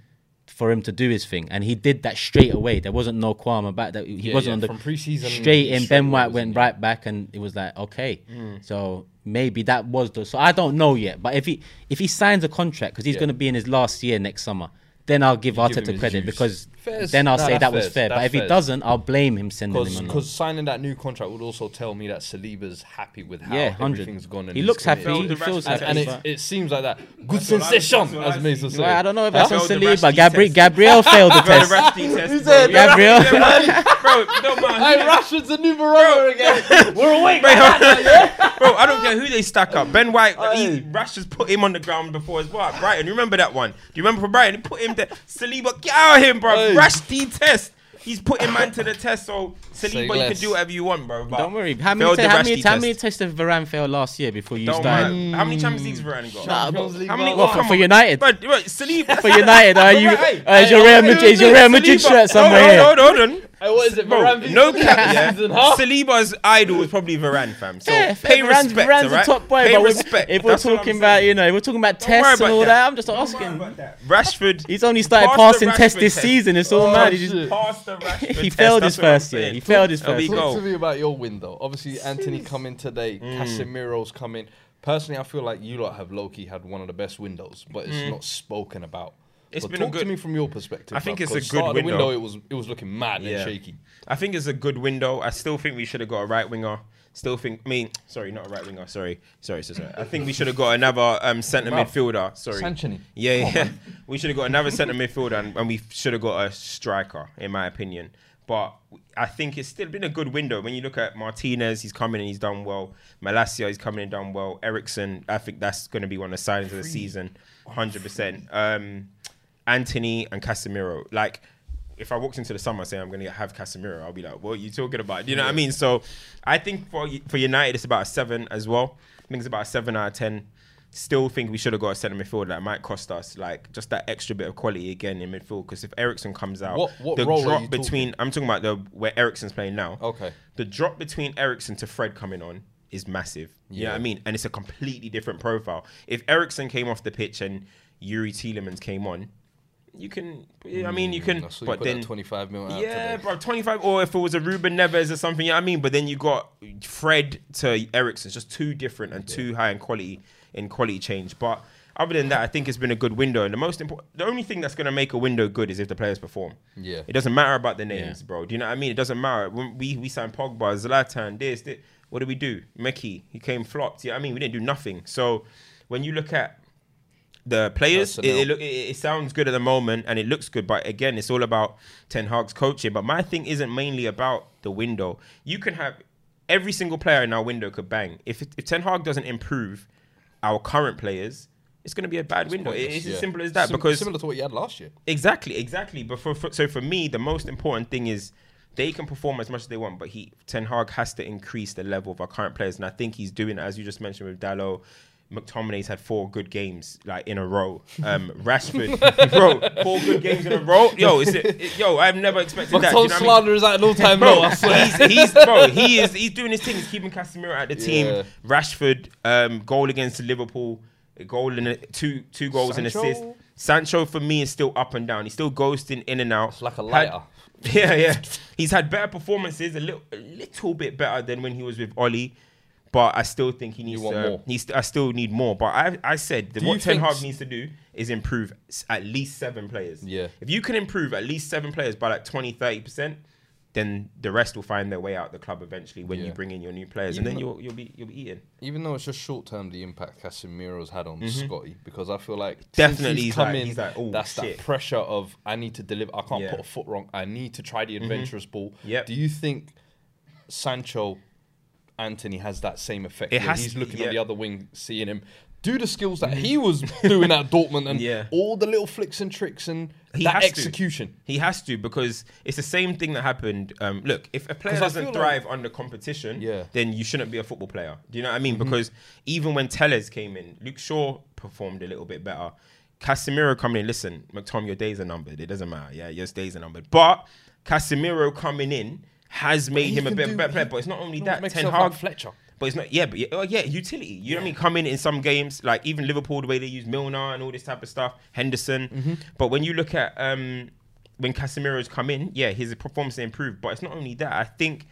For him to do his thing, and he did that straight away. There wasn't no qualm about that. He
Yeah,
wasn't
yeah,
on the
from pre-season
straight in. Ben White went right back, and it was like okay. Mm. So maybe that was the. So I don't know yet, but if he if he signs a contract because he's
Yeah.
going to be in his last year next summer, then I'll give
give him
Arteta
his
credit
juice.
because
Fair's-
then I'll
nah,
say
that's
that was
fair,
fair. But
that's
if he doesn't, I'll blame him sending him on.
Because signing that new contract would also tell me that Saliba's happy with how
Yeah,
everything's gone. in
He looks
career.
happy. He feels
Rashford
and,
happy.
and it, it seems like that. Good sensation,
I
as Mason said.
Well, I don't know if that's
Huh?
on Saliba. Gabri- Gabriel failed the
Bro, the
test.
Rashford
He said-
Gabriel.
bro, don't mind.
Hey, Rashford's a new barometer again. We're awake.
Bro, bro, I don't care who they stack up. Ben White, he, Rash just put him on the ground before as well. Brighton, you remember that one? Do you remember for Brighton? He put him there. Saliba, get out of him, bro.
Hey.
Rash D test. He's putting man to the test, so
Say
Saliba, you can do whatever you want, bro. But
Don't worry. How many,
failed
te- how many,
D
how many tests did Varane fail last year before you
Don't
started?
mind. How many Champions Leagues Varane got?
Nah,
Champions League
How many?
ball.
What,
oh,
for, for. United?
Bro, bro, Saliba.
for United, are you? Uh, is your Real Madrid? Is your Real Madrid shirt somewhere
hold,
here?
Hold, hold, hold on.
Hey, what is it?
Bro,
Varane
no
v-
cap, yeah. Saliba's idol is probably Varane, fam. So
Yeah,
pay
Varane's-
respect,
Varane's
alright?
a top boy,
Pay
but
respect.
if we're
That's
talking about, you know, if we're talking about tests and all
that.
that, I'm just
Don't
asking.
Rashford.
He's only started
passed
passing tests this
test.
season. It's all
Oh,
mad. He just-
the
He failed his first year. He failed his first
go.
Talk to me about your window. Obviously, Antony coming today.
Mm.
Casemiro's coming. Personally, I feel like you lot have Loki had one of the best windows, but it's not spoken about.
It's
but
been a
talk to me from your perspective.
I think
bruv,
it's a good
start of the
window.
window. It was it was looking mad
Yeah.
and shaky.
I think it's a good window. I still think we should have got a right winger. Still think. I mean, sorry, not a right winger. Sorry, sorry, sorry. sorry. I think we should have got another um, centre midfielder. Sorry.
Sanchony.
Yeah, yeah. we should have got another centre midfielder, and, and we should have got a striker, in my opinion. But I think it's still been a good window. When you look at Martinez, he's coming and he's done well. Malacia, he's coming and done well. Eriksen, I think that's going to be one of the signings of the season, hundred percent. Um, Antony and Casemiro, like. If I walked into the summer saying I'm going to have Casemiro, I'll be like, "What are you talking about?" You know what I mean? So, I think for for United, it's about a seven as well. I think it's about a seven out of ten still think we should have got a centre midfielder that might cost us like just that extra bit of quality again in midfield. Because if Eriksen comes out,
What- what
the
role
drop between I'm talking about the where Eriksen's playing now.
Okay.
the drop between Eriksen to Fred coming on is massive. You know what I mean? And it's a completely different profile. If Ericsson came off the pitch and Youri Tielemans came on, you can. I mean, you mm, can.
I saw you
but then
that 25 mil out
yeah, bro, 25. Or if it was a Ruben Neves or something, you know what I mean? But then you got Fred to Eriksen, it's just too different and too high in quality in quality change. But other than that, I think it's been a good window. And the most important, the only thing that's going to make a window good is if the players perform.
Yeah.
It doesn't matter about the names,
Yeah.
bro. Do you know what I mean? It doesn't matter. When we we signed Pogba, Zlatan, this, this. What did we do? Mickey, he came flopped. Yeah, I mean, we didn't do nothing. So when you look at the players, it, it, look, it, it sounds good at the moment and it looks good, but again, it's all about Ten Hag's coaching. But my thing isn't mainly about the window. You can have every single player in our window could bang. If if Ten Hag doesn't improve our current players, it's going to be a bad window. It- It's
Yeah.
as simple as that
Sim-
because
similar to what you had last year.
Exactly, exactly. But for, for so for me, the most important thing is they can perform as much as they want, but he Ten Hag has to increase the level of our current players, and I think he's doing it as you just mentioned with Dalot. McTominay's had four good games like in a row. Um, Rashford, bro, four good games in a row. Yo, is it, it- yo? I've never expected that.
Tom
you know what I mean?
slander is at an all-time
Bro,
low. I swear.
he's, he's bro, he is he's doing his thing. He's keeping Casemiro at the team. Rashford, um, goal against Liverpool, goal and a, two two goals and
Sancho?
assist. Sancho for me is still up and down. He's still ghosting in and out.
It's like a
Had-
lighter.
yeah, yeah. He's had better performances, a little a little bit better than when he was with Ole. But I still think he needs to.
more.
He's, I still need more. But I, I said that what Ten Hag needs to do is improve at least seven players.
Yeah.
If you can improve at least seven players by like 20, 30%, then the rest will find their way out the club eventually when
Yeah.
you bring in your new players,
Even
and then you'll you'll be you'll be eating.
Even though it's just short term, the impact Casemiro's had on mm-hmm. Scotty, because I feel like
Definitely
he's
like-
in,
he's like, "Oh,
that's
shit."
that pressure of I need to deliver. I can't
Yeah.
put a foot wrong. I need to try the mm-hmm. adventurous ball.
Yep.
Do you think Sancho, Antony has that same effect?
It has
he's looking
yeah.
on the other wing, seeing him do the skills that he was doing at Dortmund, and
Yeah.
all the little flicks and tricks and
He
that
has to.
execution.
He has to because it's the same thing that happened. Um, look, if a player doesn't thrive under competition,
Yeah. Mm-hmm.
then you shouldn't be a football player. Do you know what I mean? Because even when Telles came in, Luke Shaw performed a little bit better. Casemiro coming in, listen, McTom, your days are numbered. It doesn't matter. Yeah, your days are numbered. But Casemiro coming in has made him a bit
do-
better player. But it's not only that. Ten
like
Hag,
Fletcher.
but it's not, yeah, but yeah, oh, yeah, utility. You know what I mean? Coming in some games, like even Liverpool, the way they use Milner and all this type of stuff, Henderson.
Mm-hmm.
But when you look at um, when Casemiro's come in, yeah, his performance improved. But it's not only that. I think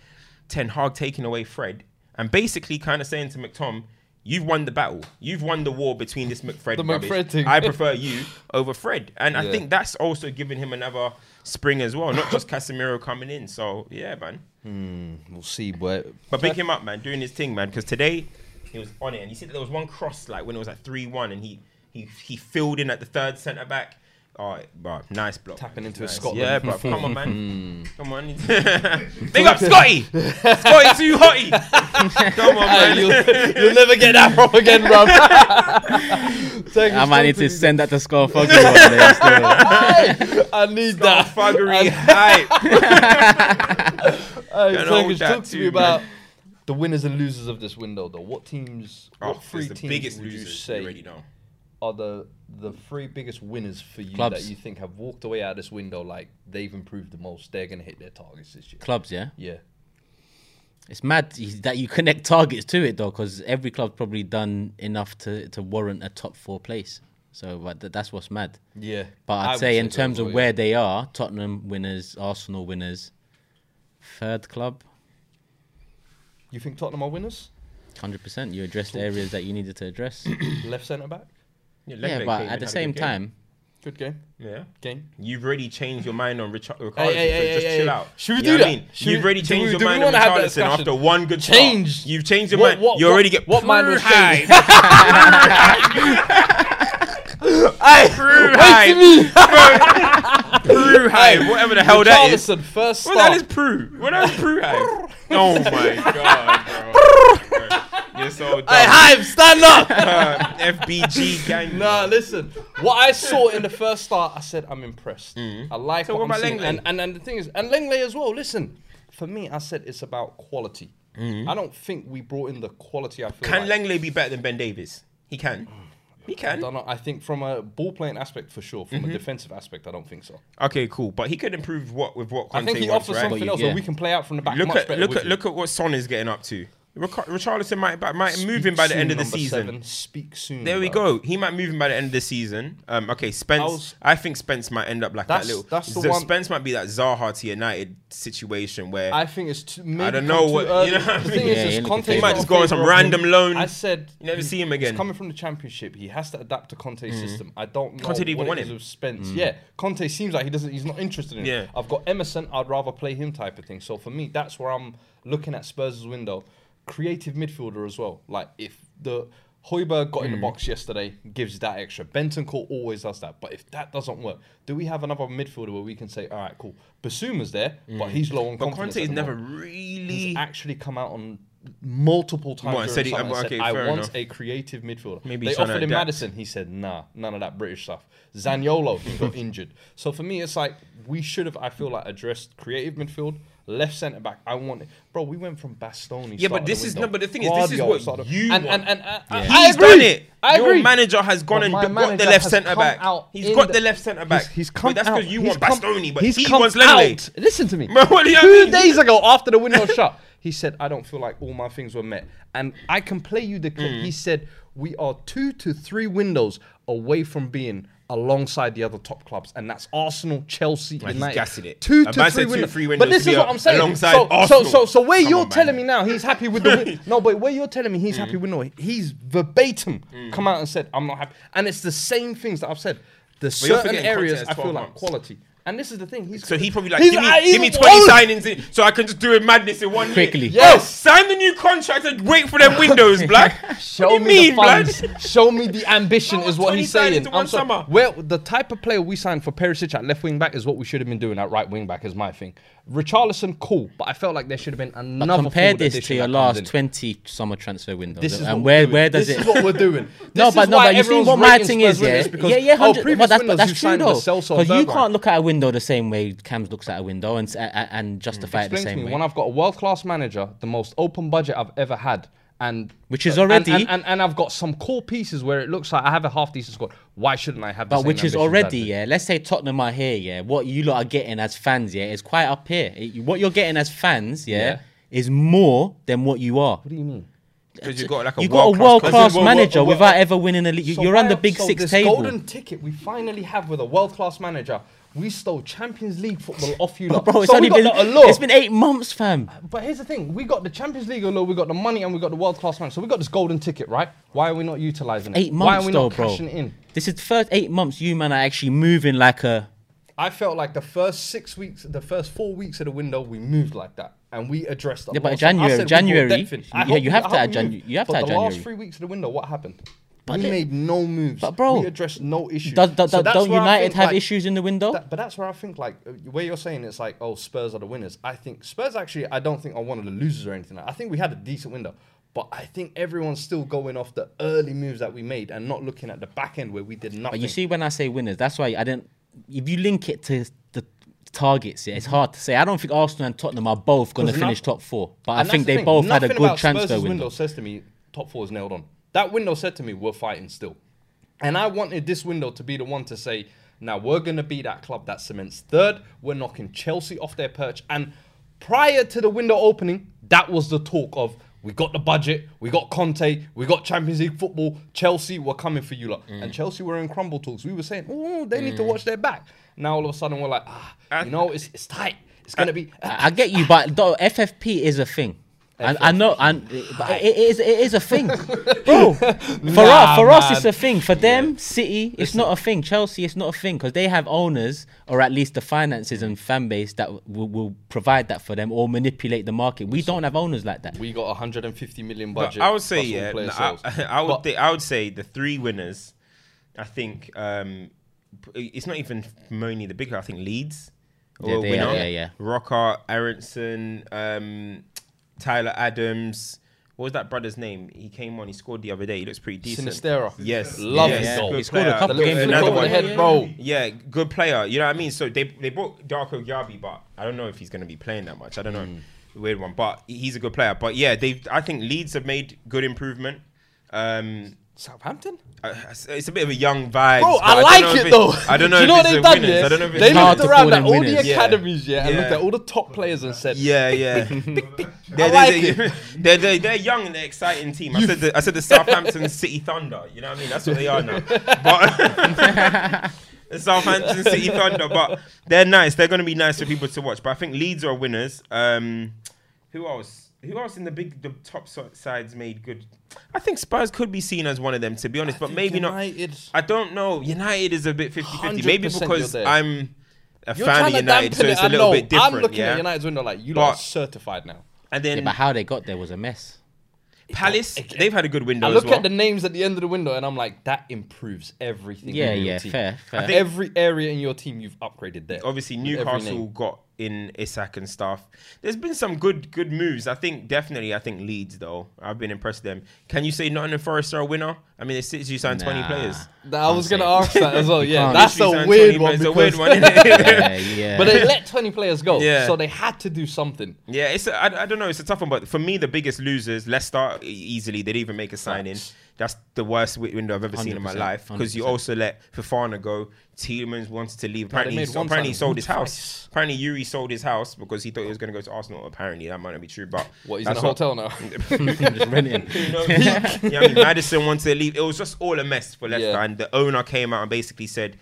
Ten Hag taking away Fred and basically kind of saying to McTom, you've won the battle. You've won the war between this McFred
The
rubbish.
McFred thing.
I prefer you over Fred. And I think that's also giving him another spring as well, not just Casemiro coming in. So, yeah, man.
Hmm, we'll see, but
But pick him up, man, doing his thing, man. Because today he was on it, and you see that there was one cross like when it was at three one, and he he he filled in at the third centre back. Oh, bro, nice block.
Tapping into
nice.
Scotland.
Yeah, bro. Come on, man. Come on. big up, Scotty. Scotty too hotty. Come on,
Hey,
man.
you'll, you'll never get that from again, bro.
I might need to send that to Skull Foggy one day.
I need that.
Fuggery hype.
Hey,
Gonna
Turkish, talk to
too,
me about the winners and losers of this window, though. What teams?
Oh,
what three
it's the
teams
biggest
would you
losers.
say
You already know.
Are the the three biggest winners for you
Clubs.
that you think have walked away out of this window like they've improved the most? They're gonna hit their targets this year.
Clubs, yeah.
Yeah.
It's mad that you connect targets to it though, because every club's probably done enough to, to warrant a top four place. So, but th- that's what's mad.
Yeah.
But I'd
would
say in terms of where
yeah.
they are, Tottenham winners, Arsenal winners, third club,
You think Tottenham are winners?
hundred percent. You addressed the areas that you needed to address.
Left centre back?
Yeah,
yeah,
Lembe
but at the same
good
time,
Good game.
Yeah.
Game.
You've already changed your mind on Richard.
Hey, hey, hey,
just
hey,
chill
hey.
out.
Should we
you
do that?
I mean?
Should
You've already changed
we-
your mind on
wanna
Richarlison after one good start. You've changed your
What-
mind.
what-
you
what-
already get
what mind was
high.
changed? Hey,
Prue
wait
high.
me.
Prue high. Whatever the hell that is.
Richarlison, first
What the hell is
start.
Prue? What else Prue high? Oh my god, bro. You're so dumb.
Hey, Hive, stand up.
Uh, FBG gang.
Nah, listen. What I saw in the first start, I said I'm impressed. Mm. I like
So
what,
what
I'm
about
seeing.
Lenglet?
And, and and the thing is, and Lenglet as well. Listen, for me, I said it's about quality. Mm. I don't think we brought in the quality. I feel
Can
like.
Lenglet be better than Ben Davies? He can. Mm. He
I
can.
don't know. I think from a ball playing aspect for sure. From a mm-hmm. defensive aspect, I don't think so.
Okay, cool. But he could improve what with what Conte
I think he
wants,
offers
right?
something else
yeah.
where we can play out from the back.
Look
much
at
better
look
with
at
you.
look at what Son is getting up to. Ric- Richarlison might might move him by the
Speak
end of the season.
seven. Speak soon.
There we
bro.
go. He might move him by the end of the season. Um, okay, Spence.
I
I, think Spence might end up like that little.
that's the
Z-
one-
Spence might be that Zaha to United situation where
I think it's too. Maybe
don't know what- you know what I
The
mean?
thing
Yeah,
is,
yeah,
is
look at
Conte
he might just go on some random loan.
I said
You never see him again.
He's coming from the championship. He has to adapt to Conte's system. I don't know
Conte didn't even
what
want
it is
him.
with Spence. Yeah, Conte seems like he doesn't. He's not interested in.
Yeah.
I've got Emerson. I'd rather play him type of thing. So for me, that's where I'm looking at Spurs' window. Creative midfielder as well. Like if the Hojbjerg got in the
Mm.
box yesterday, gives that extra. Bentancur always does that. But if that doesn't work, do we have another midfielder where we can say, all right, cool, Bissouma's there, but he's low on
Mm. but
confidence.
Conte has never really.
he's actually come out on multiple times.
What, said he- okay,
said, I want
enough.
a creative midfielder.
Maybe
they
he's trying to
offered him. Maddison. He said, nah, none of that British stuff. Zaniolo, he got injured. So for me, it's like we should have, I feel like, addressed creative midfield, left centre back. I want it. Bro, we went from Bastoni.
Yeah, but this is
window.
no. But the thing is, this is
Guardiola
what
started-
you
and,
want.
and, and, and, I-
Yeah.
I
He's
agree.
done it.
I
Your
agree.
manager has gone
But
and got the left centre back.
out
He's
in
got
the-
the left centre back.
He's, he's
But
come
that's
out.
because you
he's
want
come-
Bastoni, but
he's
he
come
wants Lenglet.
out. Listen to me.
Bro, what do you
Two
mean?
days ago, after the window shut, he said, "I don't feel like all my things were met." And I can play you the clip.
Mm.
He said, "We are two to three windows away from being." Alongside the other top clubs, and that's Arsenal, Chelsea,
Man,
United.
gassing it.
Two to
man
three,
two,
windows.
three
But this is what I'm saying.
alongside
so, so,
Arsenal.
so, so where
Come
you're
on, man.
telling me now he's happy with the win- no, but where you're telling me he's happy
Mm.
with no, he's verbatim come out and said I'm not happy, and it's the same things that I've said. The certain areas I feel
12
like
months.
quality, and this is the thing. He's
So he probably like
He's
give me, give me
he's
20
all-
signings in, so I can just do a madness in one
Quickly.
year.
Yes.
Bro, sign the new contract and wait for them windows, black.
Show
what do you
me
mean,
the funds.
blood?
Show me the ambition is what
20
he's saying.
in one
I'm sorry.
summer.
Well, the type of player we signed for Perisic at left wing back is what we should have been doing at right wing back. Is my thing. Richarlison, cool, but I felt like there should have been another.
But
compare
this to your last. 20 summer transfer windows.
This is
and where where does it
this
it
is what we're doing.
No, but no, but you see what my thing is, yeah, yeah, yeah,
oh,
hundred.
previous
Well, that's
winners
that's true though, because you can't look at a window the same way Cams looks at a window and s- a- a- and hmm, justify it the same
me
way.
when I've got a world class manager, the most open budget I've ever had, and
Which is already-
and, and, and I've got some core pieces where it looks like I have a half decent squad. Why shouldn't I have? The
But
same
which is already, yeah. Let's say Tottenham are here, yeah. What you lot are getting as fans, yeah, is quite up here. It- what you're getting as fans, yeah,
Yeah.
is more than what you are.
What do you mean?
Because you got like a
You got a
world-class
class
Well, well,
manager
well,
without ever winning a league. You-
So
You're on the Big
so
Six
this
table.
golden ticket we finally have with a world class manager. We stole Champions League football off you, lot.
Bro, it's
so
only been it's been eight months, fam.
Uh, but here's the thing: we got the Champions League allure, we got the money, and we got the world class man. So we got this golden ticket, right? Why are we not utilizing it?
Eight months, Why
are we
though,
not
bro.
cashing it in?
This is the first eight months you man are actually moving like a.
I felt like the first six weeks, the first four weeks of the window, we moved like that, and we addressed.
Yeah, but. January-
said we brought
January,
depth in. I
yeah, you have to add
January.
You have to
but
add
the last
January.
three weeks of the window, what happened?
But
we
let-
made no moves.
But bro,
we addressed no issues.
Does, does,
So
don't United have
like,
issues in the window?
that- but that's where I think like uh, where you're saying it's like oh Spurs are the winners. I think Spurs actually I don't think are one of the losers or anything. I think we had a decent window, but I think everyone's still going off the early moves that we made and not looking at the back end where we did nothing.
But you see, when I say winners, that's why I didn't. If you link it to the targets, yeah, it's hard to say. I don't think Arsenal and Tottenham are both going to finish
no-
top four, but I think
the
they
thing,
both had a good
about
transfer
Spurs'
window.
says to me top four is nailed on. That window said to me we're fighting still, and I wanted this window to be the one to say now we're going to be that club that cements third. We're knocking Chelsea off their perch, and prior to the window opening, that was the talk of. We got the budget, we got Conte, we got Champions League football. Chelsea were coming for you lot.
Mm.
And Chelsea were in crumble talks. We were saying, oh, they need to watch their back. Now all of a sudden we're like, ah, you know, it's, it's tight. It's going to be.
I I get you, but though FFP is a thing. I, I know, and it, it is it is a thing, bro. For us, for us, it's a thing. For them, City, it's not a thing. Chelsea, it's not a thing because they have owners or at least the finances and fan base that will, will provide that for them or manipulate the market. We don't have owners like that.
We got 150 million
But
budget.
I would say yeah.
player
no. I, I would
But-
thi- I would say the three winners. I think um, it's not even Moni the bigger. I think Leeds.
Yeah,
or
they
winner.
are, yeah, yeah.
Rocker, Aaronson, um, Tyler Adams. What was that brother's name? He came on. He scored the other day. He looks pretty decent.
Sinisterra.
Yes,
Love
yes,
his goal.
He scored a couple
The
games
Another
the
one.
head, bro.
Yeah, good player. You know what I mean? So they they brought Darko Gyabi, but I don't know if he's going to be playing that much. I don't know. Weird one, but he's a good player. But yeah, they I think Leeds have made good improvement. Um,
Southampton?
Uh, it's a bit of a young vibe.
Bro,
but
I like
know
it though.
I don't know.
Do you
if
know what they've done?
winners.
Yeah?
I don't know
they
hard
looked around at all the
winners.
Yeah.
academies, yeah, and
Yeah.
looked at all the top players and said,
Yeah, yeah. they're,
like
they're, they're, they're, they're young and they're exciting team. I said the, I said the Southampton City Thunder. You know what I mean? That's what they are now. But the Southampton City Thunder, but they're nice. They're going to be nice for people to watch. But I think Leeds are winners. Um, who else? Who else in the big, the top sides made good? I think Spurs could be seen as one of them, to be honest, but maybe not. I don't know. United is a bit 50-50. Maybe because. I'm a
You're
fan of United, so it's
it,
a
I
little bit different.
I'm looking
yeah?
at United's window like, you
But-
are certified now.
And
Yeah,
then
but how they got there was a mess.
Palace,
Again.
they've had a good window
I
as
look
well.
at the names at the end of the window and I'm like, that improves everything.
Yeah,
in your
yeah,
team.
fair, fair.
think-
Every area in your team you've upgraded there.
Obviously, Newcastle got in Isak and stuff. There's been some good good moves. I think definitely. I think Leeds though. I've been impressed with them. Can you say Nottingham Forest are a winner? I mean, it's they literally signed 20 players.
That- I was going to ask that as well. Yeah, that's a weird one.
It's a weird one, isn't it?
yeah, yeah.
but they let 20 players go,
Yeah.
so they had to do something.
Yeah, it's a, I, I don't know. It's a tough one, but for me, the biggest losers, Leicester easily. They didn't even make a sign in. That's the worst window I've ever seen in my life because you also let Fofana go. Tielemans wanted to leave. Apparently, he, apparently he sold his house. Apparently, Youri sold his house because he thought he was going to go to Arsenal. Apparently, that might not be true, but
What, he's in a hotel now?
Renting.
you know, yeah, I mean, Maddison wanted to leave. It was just all a mess for Leicester,
Yeah.
and the owner came out and basically said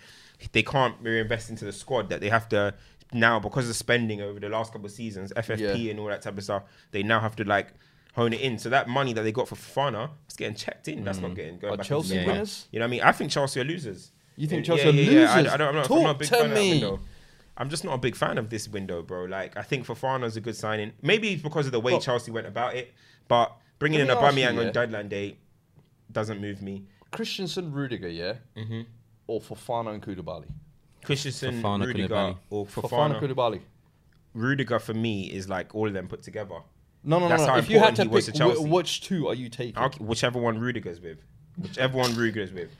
they can't reinvest into the squad. That they have to now because of spending over the last couple of seasons, FFP
Yeah.
and all that type of stuff. They now have to like hone it in. So that money that they got for Fofana is getting checked in. That's not getting going
Are
back. into
Chelsea
the
Yeah,
club.
winners?
You know what I mean? I think Chelsea are losers.
You think
Yeah,
Chelsea are
yeah, yeah. I-
losers?
I, don't, I'm, not, I'm not a big
to
fan of that
me.
window. I'm just not a big fan of this window, bro. Like, I think Fofana's a good signing. Maybe it's because of the way
Bro.
Chelsea went about it, but bringing in
Let me ask you,
Aubameyang
yeah.
on deadline day doesn't move me.
Christensen, Rudiger, yeah?
Mm-hmm.
Or Fofana and Koulibaly?
Christensen,
Fofana,
Rudiger,
Koulibaly.
or
Fofana,
Fofana.
Koulibaly.
Rudiger for me is like all of them put together.
No, no,
That's
no. no. If you had to pick wh- which two are you taking?
I'll, whichever one Rudiger's with, whichever one Rudiger's with.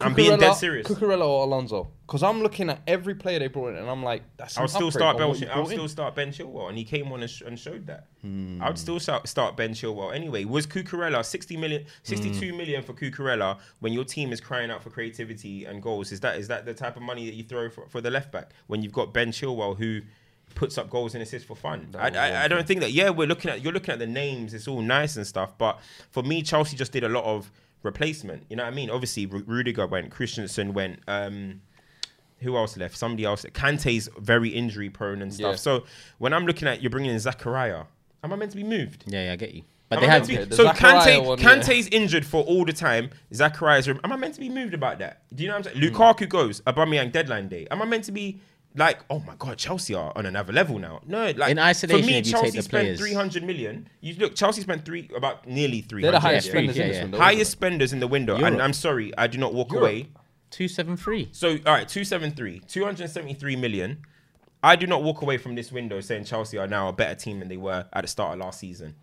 I'm being dead serious.
Cucurella or Alonso? Because I'm looking at every player they brought in, and I'm like, that's.
I'll still start Ben. I'll still
in.
start Ben Chilwell, and he came on and, sh- and showed that.
Hmm.
I would still start, start Ben Chilwell anyway. Was Cucurella 60 million, 62
Hmm.
million for Cucurella when your team is crying out for creativity and goals? Is that is that the type of money that you throw for, for the left back when you've got Ben Chilwell who puts up goals and assists for fun? I, I, I don't think that. Yeah, we're looking at you're looking at the names. It's all nice and stuff, but for me, Chelsea just did a lot of replacement. You know what I mean? Obviously, Ru- Rudiger went, Christensen went. Um, who else left? Somebody else. Kante's very injury prone and stuff.
Yeah.
So when I'm looking at you're bringing in Zakaria, am I meant to be moved?
Yeah, yeah, I get you. But
Am
they had
to be-
the
so
Zakaria
Kante,
one, yeah.
Kante's injured for all the time. Zakaria's. Am I meant to be moved about that? Do you know what I'm saying? Lukaku goes. Aubameyang deadline day. Am I meant to be like, oh my god, Chelsea are on another level now? No, like
In isolation,
for me,
if you take
Chelsea
the
spent
players.
300 million. You look, Chelsea spent three about nearly three.
They're the highest
Yeah,
spenders
yeah,
in this
yeah.
window.
highest spenders in the window. And I'm sorry, I do not walk
Europe.
away.
two seven three.
So, all right, 273, 273 million. I do not walk away from this window saying Chelsea are now a better team than they were at the start of last season.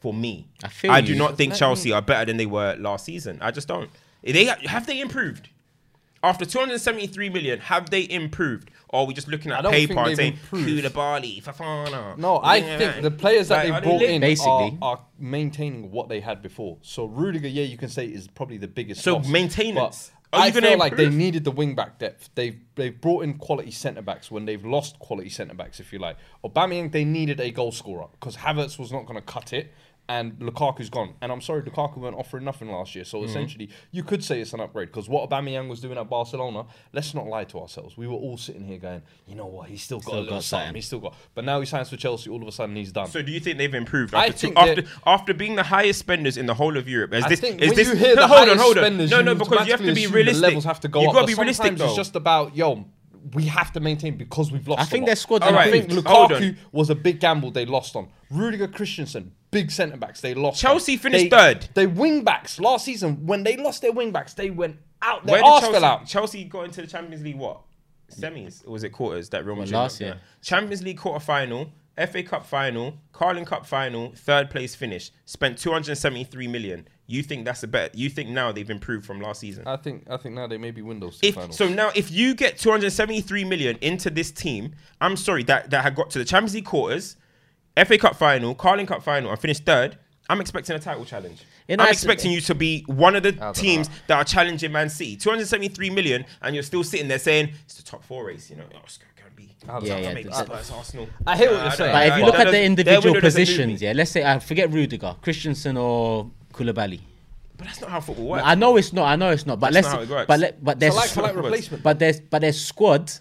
For me,
I feel
I
you.
do not think
Let
Chelsea are better than they were last season. I just don't. They have they improved after 273 million? Have they improved, or are we just looking at
don't think
paper and
they've
saying
improved.
Koulibaly, Fofana?
No, I
Yeah,
think the players that
Like,
they
are
brought
lit?
in
Basically.
are, are maintaining what they had before. So Rudiger, yeah, you can say is probably the biggest.
So
loss.
maintenance.
But
Are you
I
gonna
feel like they needed the wing back depth. They've they've brought in quality centre backs when they've lost quality centre backs, if you like. Aubameyang, they needed a goal scorer because Havertz was not going to cut it. And Lukaku's gone. And I'm sorry, Lukaku weren't offering nothing last year. So mm-hmm. essentially, you could say it's an upgrade because what Aubameyang was doing at Barcelona, let's not lie to ourselves. We were all sitting here going, you know what, he's still got
Still
a little
got
something.
something.
He's still got. But now he signs for Chelsea. All of a sudden, he's done.
So do you think they've improved
I
after, two,
think
after, after being the highest spenders in the whole of Europe? Is
I
this,
think
is
when
this,
you hear
no,
the
hold on,
highest
hold on.
spenders,
no, no,
you
because you have to be
assume
realistic.
The levels have to go
You've
up.
got to be realistic,
sometimes
though.
It's just about yo. We have to maintain because we've lost.
I think
lot.
their squad
And I think
Hold.
Lukaku was a big gamble they lost on. Rudiger Christensen, big centre backs they lost.
Chelsea
on.
finished
They-
third.
They wing backs last season when they lost their wing backs, they went out. Their
Where did
arse
Chelsea,
fell out.
Chelsea got into the Champions League what? Semis or was it quarters that Real Madrid
last
got there?
year.
Champions League quarter final, FA Cup final, Carling Cup final, third place finish. Spent 273 million. You think that's a bet? You think now they've improved from last season?
I think I think now they may be windows
If
finals.
so now if you get 273 million into this team, I'm sorry that that had got to the Champions League quarters, FA Cup final, Carling Cup final, and finished third. I'm expecting a title challenge.
Yeah,
I'm expecting you to be one of the
oh,
teams
know.
that are challenging Man City. 273 million, and you're still sitting there saying it's the top four race. You know, oh, it's gonna be.
Yeah, yeah,
maybe
the-
Spurs, Arsenal.
I hear what you're saying.
But if you
that
look at the individual
window doesn't move me.
positions, yeah, let's say I forget Rudiger, Christensen or Koulibaly.
But that's not how football works.
I know it's not. I know it's not. But
That's
let's.
not how it works.
But let, but there's
So like like
squad-
replacement.
but there's but there's squad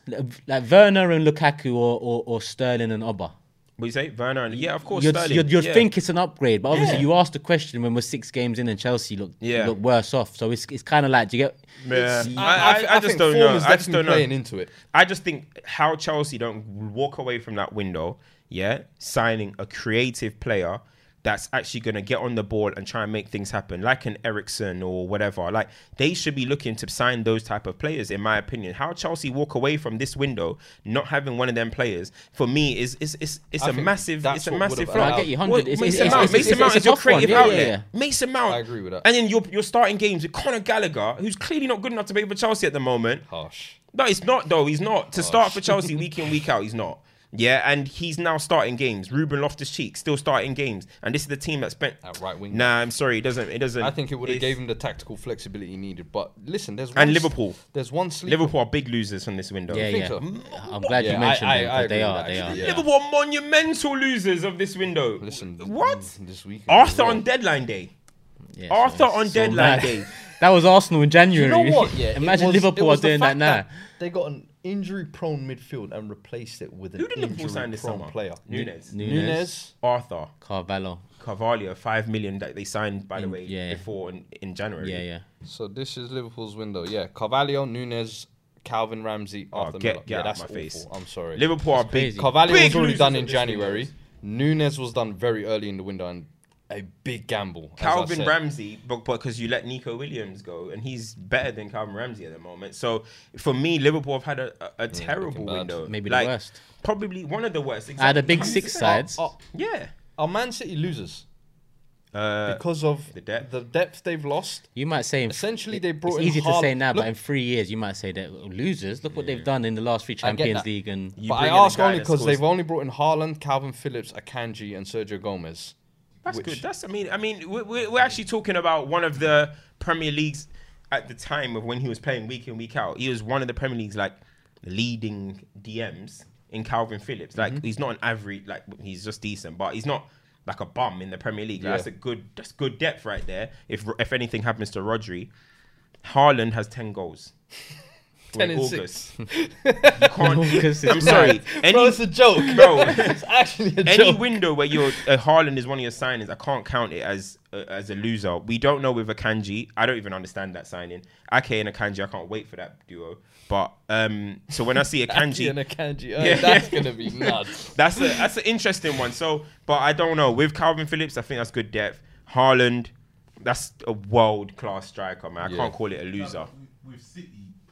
like Werner and Lukaku or, or, or Sterling and Oba.
What you say, Werner? And, yeah, of course.
You'd,
Sterling.
you'd, you'd
yeah.
think it's an upgrade, but obviously
Yeah.
you asked the question when we're six games in and Chelsea look
Yeah.
look worse off. So it's it's kind of like do you get
Yeah.
I,
I, I, I just don't know. I just don't know.
playing into it.
I just think how Chelsea don't walk away from that window, yeah, signing a creative player that's actually going to get on the ball and try and make things happen, like an Eriksen or whatever. Like they should be looking to sign those type of players, in my opinion. How Chelsea walk away from this window not having one of them players for me is is is it's a massive it's a massive flop.
I get you 100. It's,
Mason
it's, it's,
Mount, Mason Mount is your creative
Yeah,
outlet.
yeah, yeah.
Mason Mount.
I agree with that.
And then you're you're starting games with Conor Gallagher, who's clearly not good enough to play for Chelsea at the moment.
Harsh.
No, he's not though. He's not to start for Chelsea week in week out. He's not. Yeah, and he's now starting games. Ruben Loftus Cheek still starting games, and this is the team that spent.
At right wing.
Nah, I'm sorry. It doesn't. It doesn't.
I think it would have gave him the tactical flexibility he needed. But listen, there's one
And
s-
Liverpool.
There's one sleeper.
Liverpool are big losers from this window.
Yeah, yeah.
so?
Mm, I'm glad
Yeah,
you mentioned
I-
them.
I
'cause they are. They are.
actually, yeah.
Liverpool are monumental losers of this window.
Listen,
what?
Mm, this weekend?
Arthur on deadline day.
Yeah,
Arthur
so-
on
so
deadline
mad.
day.
That was Arsenal in January.
you know what? Yeah,
Imagine
was-
Liverpool are doing that
fact
now.
They got an injury-prone midfield and replaced it with an
Who did Liverpool sign this
injury-prone
summer?
player.
Nunez.
Nunez.
Nunez.
Arthur.
Carvalho.
Carvalho, five million that they signed by the
In-
way
yeah.
before in, in January.
Yeah, yeah.
So this is Liverpool's window. Yeah, Carvalho, Nunez, Calvin Ramsay,
Oh,
Arthur
get-
Miller.
get
yeah,
out
that's
my
awful.
face.
I'm sorry.
Liverpool are big.
crazy.
Carvalho
big
was already
losers
done
of
in
this
January.
window.
Nunez was done very early in the window and a big gamble.
Calvin. Ramsay, but because you let Neco Williams go, and he's better than Calvin Ramsay at the moment. So for me, Liverpool have had a, a, a terrible
looking
window.
Maybe the worst.
Probably one of the worst.
I had a
Exactly.
big six sides.
Are,
Yeah.
are Man City losers
Uh,
because of
the depth.
the depth they've lost?
You might say in
Essentially, they brought
it's
in
easy to say now,
Look-
but in three years you might say that losers. Look what they've done in the last three Champions. League, and
You
but I
bring in a
ask only because they've only brought in Haaland, Kalvin Phillips, Akanji, and Sergio Gomez.
That's
which-
good. That's I mean I mean we're, we're we're actually talking about one of the Premier Leagues at the time of when he was playing week in week out. He was one of the Premier League's like leading DMs in Kalvin Phillips. Like
Mm-hmm.
he's not an average like he's just decent, but he's not like a bum in the Premier League. Like,
Yeah.
That's a good that's good depth right there. If if anything happens to Rodri, Haaland has ten goals.
10
in
and
August.
six.
You can't.
August is
I'm sorry. Any,
bro, it's a joke,
bro.
it's actually a
any
joke.
window where your uh, Haaland is one of your signings, I can't count it as uh, as a loser. We don't know with Akanji. I don't even understand that signing. Ake and Akanji, I can't wait for that duo. But um, so when I see
Ake
Akanji,
and Akanji, oh,
Yeah.
that's gonna be nuts.
that's a that's an interesting one. So, but I don't know with Kalvin Phillips. I think that's good depth. Haaland, that's a world class striker, man. I
Yeah.
can't call it a loser.
With, with City,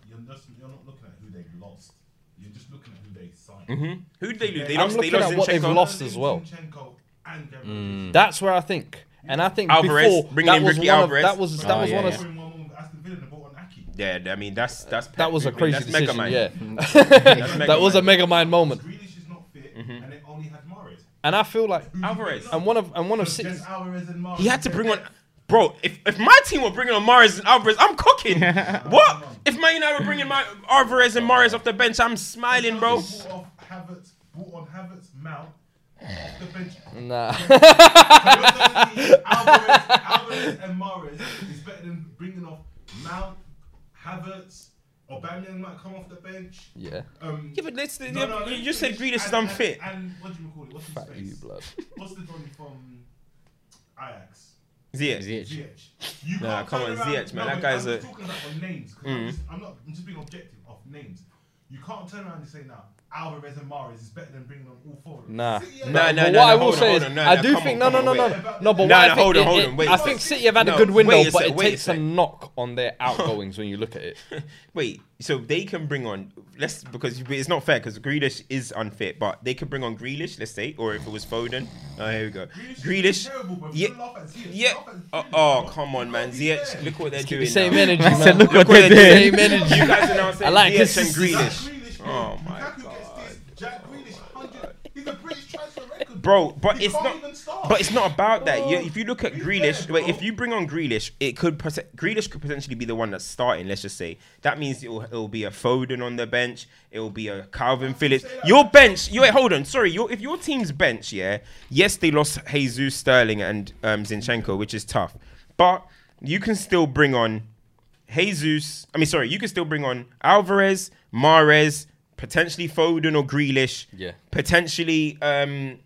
you're, just, you're not looking at who they've lost. You're just looking at who they signed.
hmm Who did they lose? They
I'm
lost. They
looking
lost
at what they've
Zinchenko.
lost as well.
Zinchenko and Gabriel
That's where I think, and I think
Alvarez,
before
bringing
that
in
was
Ricky
one
Alvarez.
Of, that was that
Oh,
was
yeah,
one of
Scoring one with Aston Villa they bought on Ake.
Yeah, I mean that's that's
that was a
Pep
crazy
movement. That's
decision.
Megamind.
Yeah,
That's
that was a
Megamind.
mega mind moment,
Grealish is not fit,
Mm-hmm.
and they only had Mahrez.
and I feel like,
Alvarez.
and one of and one of
Just
six.
Alvarez and Mahrez.
He had to bring on. Bro, if, if my team were bringing on Mahrez and Alvarez, I'm cooking. what? If Man United were bringing my Alvarez and Mahrez off the bench, I'm smiling, bro.
Bought off Havertz, bought on Havertz, Mount, off the bench.
Nah.
Alvarez, Alvarez and Mahrez is better than bringing off Mount, Havertz, or Aubameyang might come off the bench.
yeah.
Um,
Yeah, but let's,
no,
you,
no,
you just said
finish.
Grealish is
And- and-
unfit.
And, what do you call it? What's his
Fat you blood.
What's the Donny from Ajax?
Ziyech.
Ziyech.
Ziyech. You
Nah, come on,
around-
Ziyech, man,
no,
that guy's
I'm
a-
just talking about on names. 'cause
Mm.
I'm, just, I'm not. I'm just being objective of names. You can't turn around and say now Alvarez and Mahrez is better than bringing on all four of them.
Nah.
City are
Nah,
better.
nah,
but
nah,
what I will
hold on,
say
hold
is,
on, nah,
I do think
on,
no, no,
come
no, no, no. But
Nah,
what I think
hold on,
it-
hold on, wait.
I think City have had
No,
a good window,
a
but
sec,
it
a
takes
sec.
a knock on their outgoings when you look at it.
Wait, so they can bring on let's because it's not fair because Grealish is unfit, but they could bring on Grealish, let's say, or if it was Foden. Oh, here we go.
Grealish is
Grealish.
terrible,
Yeah,
people laugh at Ziyech.
yeah. Oh, oh, come on, man.
can't
Ziyech, look what they're
The
doing.
same
now.
energy,
I said,
man.
look
Look
what
what
they're
they're
doing.
doing. You guys are now saying
I like
Ziyech and
consistency.
Grealish.
Grealish.
Oh my
Jack Grealish, 100. He's a British transfer record.
Bro, but
He
it's
start.
But it's not about that. If you look at
be
Grealish, wait, if you bring on Grealish, it could Grealish could potentially be the one that's starting. Let's just say that means it'll it'll be a Foden on the bench. It'll be a Kalvin Phillips. Your bench. You wait, hold on. Sorry, your if your team's bench, yeah. Yes, they lost Jesus Sterling and um, Zinchenko, which is tough, but you can still bring on Jesus. I mean, sorry, you can still bring on Alvarez, Mahrez, potentially Foden or Grealish.
Yeah.
Potentially, um,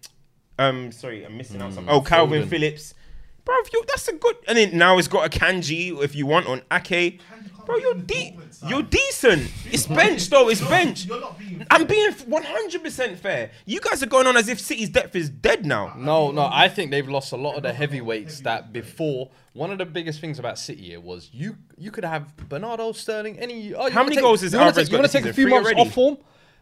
um, sorry, I'm missing out something. Oh, Kalvin
Foden.
Phillips. Bro, you, that's a good. And then now it's got Akanji if you want on Ake. Bro, you're de- you're decent. It's bench though. It's bench.
You're not being.
I'm being 100% fair. You guys are going on as if City's depth is dead now.
No, no, I think they've lost a lot of the heavyweights that before. One of the biggest things about City here was you you could have Bernardo Sterling any. Oh,
How many
take-
goals is
you wanna
Alvarez
take, you wanna take a few
Three
months
already?
off form?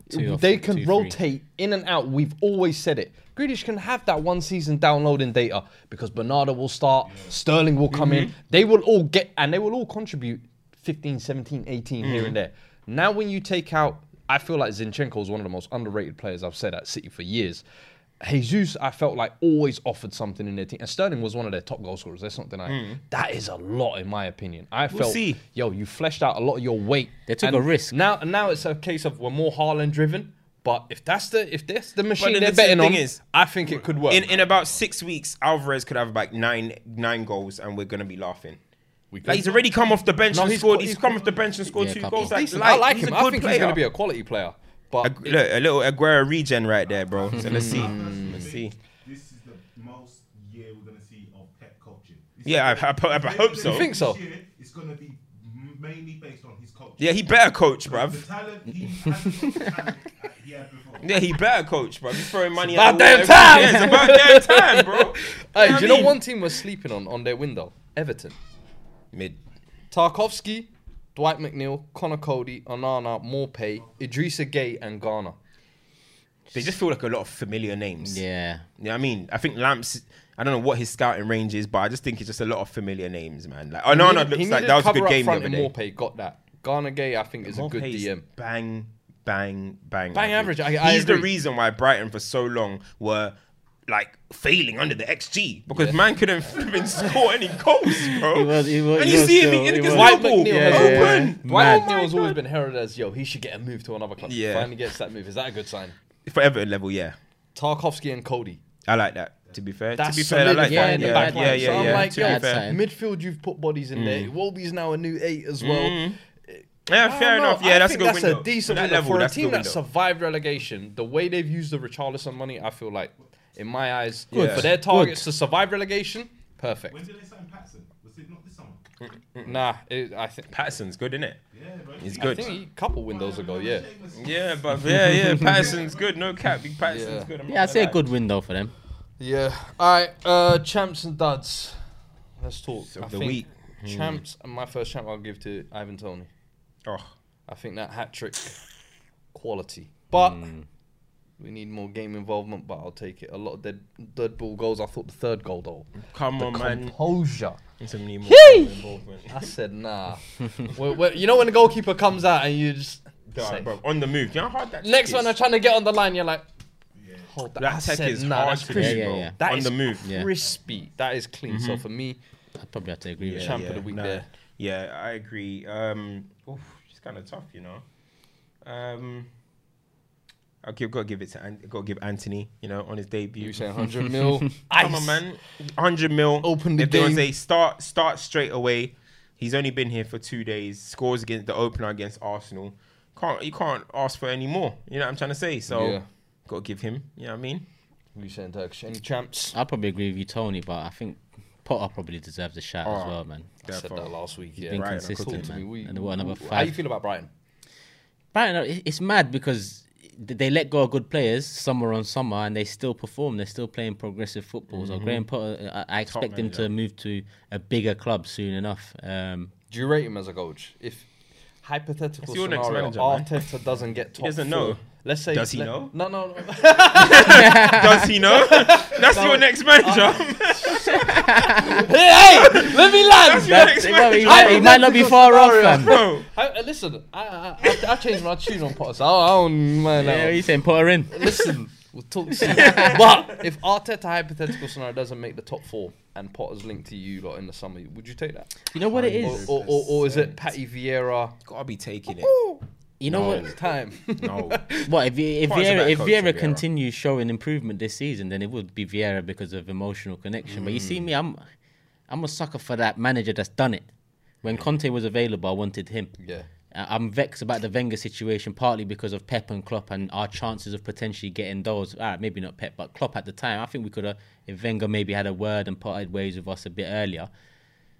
Two off-
they
two,
can
three.
rotate in and out. We've always said it. Grealish can have that one season downloading data because Bernardo will start, Sterling will come
Mm-hmm.
in. They will all get and they will all contribute 15, 17, 18 here
Mm.
and there. Now when you take out I feel like Zinchenko is one of the most underrated players I've said at City for years. Jesus, I felt like always offered something in their team, and Sterling was one of their top goal scorers. That's not denying. That is a lot, in my opinion. I
Mm. We'll
felt,
see.
yo, you fleshed out a lot of your weight.
They took a risk.
Now, now it's a case of we're more Haaland driven. But if that's the if that's the machine
then
they're
the thing
betting on,
is-
I think it could work.
In in about six weeks, Alvarez could have about nine nine goals, and we're gonna be laughing.
We
Like he's already come off the bench
No,
and
he's
scored.
got-
He's
he's
come
got-
off the bench and scored
Yeah,
two goals. Like, like,
I like
he's
him.
a
I
good
think
player.
he's going to be a quality player. But
A, look, a little Aguero regen right there, bro. So let's see.
Mm.
Let's see.
This is the most year we're gonna see of Pep coaching. This
Yeah,
is-
I- I- I hope so.
You think so?
It's gonna be mainly based on his coaching.
Yeah, he better coach,
The
bruv.
talent he the talent he had before.
Yeah, he better coach, bruv. He's throwing money
about
at the wall
damn time.
Yeah, it's about damn time, bro.
hey,
what
do you know
mean?
one team we're sleeping on on their window? Everton.
Mid.
Tarkowski, Dwight McNeil, Conor Coady, Onana, Maupay, Idrissa Gueye, and Gana.
They just feel like a lot of familiar names.
Yeah.
You know what I mean? I think Lamps. I don't know what his scouting range is, but I just think it's just a lot of familiar names, man. Like, oh no, no,
He
looks
needed
like that was a good
up
game the other day.
Maupay got that. Gana Gueye, I think, is a good DM.
Bang, bang, bang.
Bang average, I- I
He's the reason why Brighton for so long were like failing under the XG because man couldn't even score any goals, bro.
He was- he was-
and you see him
still-
in
he
against
was-
McNeil
Yeah,
has
yeah, yeah.
open.
Dwight has
Oh my
always been heralded as, yo, he should get a move to another club.
Yeah.
Finally gets that move. Is that a good sign?
For Everton level, yeah.
Tarkowski and Coady.
I like that. To be fair,
That's
to be fair, I like
solidifying
that.
the
Yeah,
back
yeah,
line.
yeah,
So I'm
yeah.
like,
To
yo,
be fair.
Midfield, you've put bodies in there. Mm. Wolby's now a new eight as well.
Mm-hmm.
Yeah,
fair
know.
enough. Yeah,
I
that's a good
that's
window.
a decent
that level,
for a team that survived relegation. The way they've used the Richarlison money, I feel like, in my eyes,
Good.
for their targets to survive relegation, perfect.
When did they sign Patson? Was it not this summer?
Nah, it, I think
Patterson's good, isn't it?
Yeah, bro.
He's good.
I think a couple windows ago, yeah.
Yeah, but yeah, yeah, Patterson's good. No cap, big Patterson's
Yeah.
good. I'm
Yeah, I'd say a
gonna
good window for them.
Yeah. All right. Uh, champs and duds. Let's talk.
Of
I
the
think
week.
Champs. and My first champ, I'll give to Ivan Toney.
lie. Oh,
I think that hat trick, quality. But
Hmm.
We need more game involvement. But I'll take it. A lot of dead, dead ball goals. I thought the third goal though.
come
The
on, man.
composure.
Some need more involvement.
I said nah. Well, well, you know when the goalkeeper comes out and you just
Dog,
say,
bro, on the move. You know how hard that
next one I'm trying to get on the line. You're like, hold that.
That tech
said,
is
nah,
hard
that's
to do,
crispy.
Yeah,
bro.
yeah, yeah.
That
on
is
the move.
Yeah.
crispy. That is clean. So for me,
I'd probably have to agree with
Champ
that.
of the week
nah.
there.
Yeah, I agree. Um, oof, it's kind of tough, you know. Um, I give got to give it to An- got to give Antony. You know, on his debut.
You saying 100 mil?
Come
Ice.
on, man. 100 mil.
Open the
if there was
game.
a start, start straight away. He's only been here for two days. Scores against the opener against Arsenal. Can't you can't ask for any more? You know what I'm trying to say. So
Yeah.
got to give him. You know what I mean?
You saying Turkish? Any champs?
I probably agree with you, Tony, but I think Potter probably deserves a shout as
Oh.
well, man.
I said that last week.
He's
Yeah.
been
Brighton
consistent,
cooking.
Talk to me.
man.
We-
and what another
How you feel about Brighton?
Brighton, it- it's mad because th- they let go of good players summer on summer and they still perform. They're still playing progressive football. So Graham Potter, I, I expect him to
manager.
move to a bigger club soon enough. Um,
Do you rate him as a coach? If hypothetical
It's your next
scenario,
manager, man.
Arteta doesn't get top
doesn't
four,
know.
Let's say
Does he
let-
know?
No, no, no.
Does he know? That's your next manager.
hey, hey, let me land.
your next
he, might, he might- he might not be far off, fam.
Bro,
I, uh, listen, I, I, I, I changed my tune on Potter. So I, I don't mind
Yeah,
that.
he's saying put her in.
Listen, we'll talk soon. but if Arteta hypothetical scenario doesn't make the top four and Potter's linked to you lot in the summer, would you take that?
You know what it
Or, or, or, or is it Patty Vieira?
gotta be taking it.
You know what?
It's time.
No.
What if if Vieira, if Vieira continues showing improvement this season, then it would be Vieira because of emotional connection. But you see me, I'm I'm a sucker for that manager that's done it. When Conte was available, I wanted him.
yeah.
I'm vexed about the Wenger situation, partly because of Pep and Klopp and our chances of potentially getting those. All right, maybe not Pep, but Klopp at the time. I think we could have, if Wenger maybe had a word and parted ways with us a bit earlier.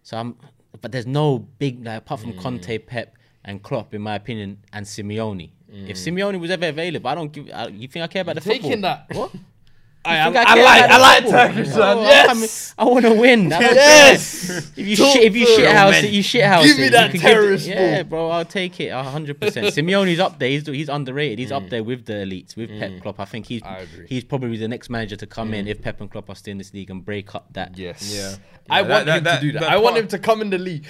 So I'm, but there's no big like, apart from Conte, Pep, and Klopp, in my opinion, and Simeone. If mm. Simeone was ever available, I don't give. I, you think I care about the
Taking
football?
that.
What?
I, I,
think
I like I like
football?
Turkish
No,
man.
Oh, I
Yes.
mean, I want to win. I
Yes.
If you shit, if you shit house it, you shit house
Give
it.
me that
can
terrorist
Yeah, bro, I'll take it. hundred percent. Simeone's up there. He's he's underrated. He's up mm. there with the elites, with Pep mm. Klopp. I think he's
I
he's probably the next manager to come in if Pep and Klopp are still in this league and break up that.
Yes.
Yeah.
I
Yeah,
want
that-
him
that-
to do that.
that
I want him to come in the league.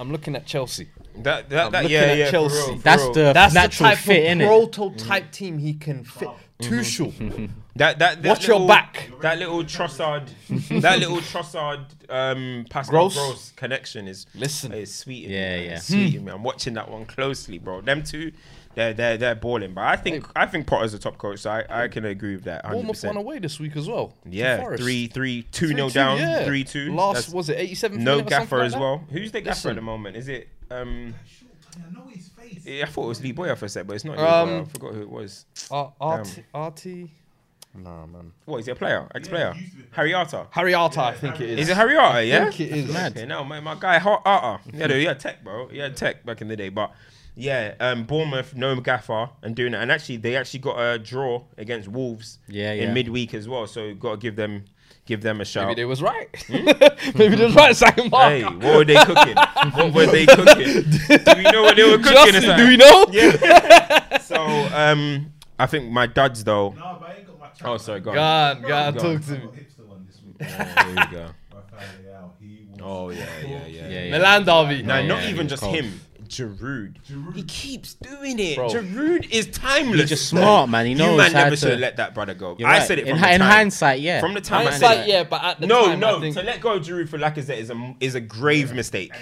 I'm looking at Chelsea.
That that,
I'm
that
looking
yeah
at
yeah. for
Chelsea.
real, for
That's
real.
the
That's
natural
the type
fit,
of
innit?
prototype team he can fit. Tuchel.
That that, that
Watch your back.
That little Trossard, that little Trossard, um, Pascal
Gross.
Gross. connection is
Listen.
is sweet.
Yeah,
me,
yeah.
It's sweet in me. I'm watching that one closely, bro. Them two, they're they're they're balling. But I think I think Potter's a top coach, so I, I can agree with that. 100.
Bournemouth won away this week as well.
Yeah,
Forest.
three three two
3-2,
nil down,
yeah.
three two.
Last
That's
was it 87?
no
minute or something
gaffer
like
as well. Who's the gaffer
Listen.
at the moment? Is it um?
I know his face.
yeah, I thought it was Lee Bowyer for a sec, but it's not. Lee
Um,
Bowyer. I forgot who it was.
Ar- Arti, Arti. Nah, man.
What is he a player? Ex player?
he used to be-
Harry Arter.
Harry Arter, I think it is.
Is it Harry Arter? Yeah.
think it is.
Okay, no, my, my guy Har- Arter. Yeah, he had tech, bro. He had tech back in the day, but yeah, um, Bournemouth no gaffer and doing it, and actually they actually got a draw against Wolves.
Yeah,
in
yeah.
midweek as well. So got to give them give them a shout.
Maybe they was right. Maybe they was right, second mark.
Hey, what were they cooking? what were they cooking? Do we know what they were cooking?
Justin, do we know?
Yeah. so um, I think my duds though.
No, but I ain't got my chat.
Oh, sorry, go on.
God, God,
Go on.
talk to me.
got hipster one this week.
Oh, here we go.
Rafael Leao, he was
Oh yeah, yeah, yeah.
Yeah, yeah.
Milan derby.
No,
Yeah,
not
yeah,
even just
cold.
him. Giroud.
Giroud.
He keeps doing it.
Bro.
Giroud is timeless.
He's just smart, man. He
you
knows
man
how
never
to-
should have let that brother go.
You're
I
right.
said it
in,
from
hi-
the
in hindsight, yeah.
From the time I
Hindsight,
said
yeah, but at the
no,
time,
no.
I think,
To let go of Giroud for Lacazette is a is a grave mistake.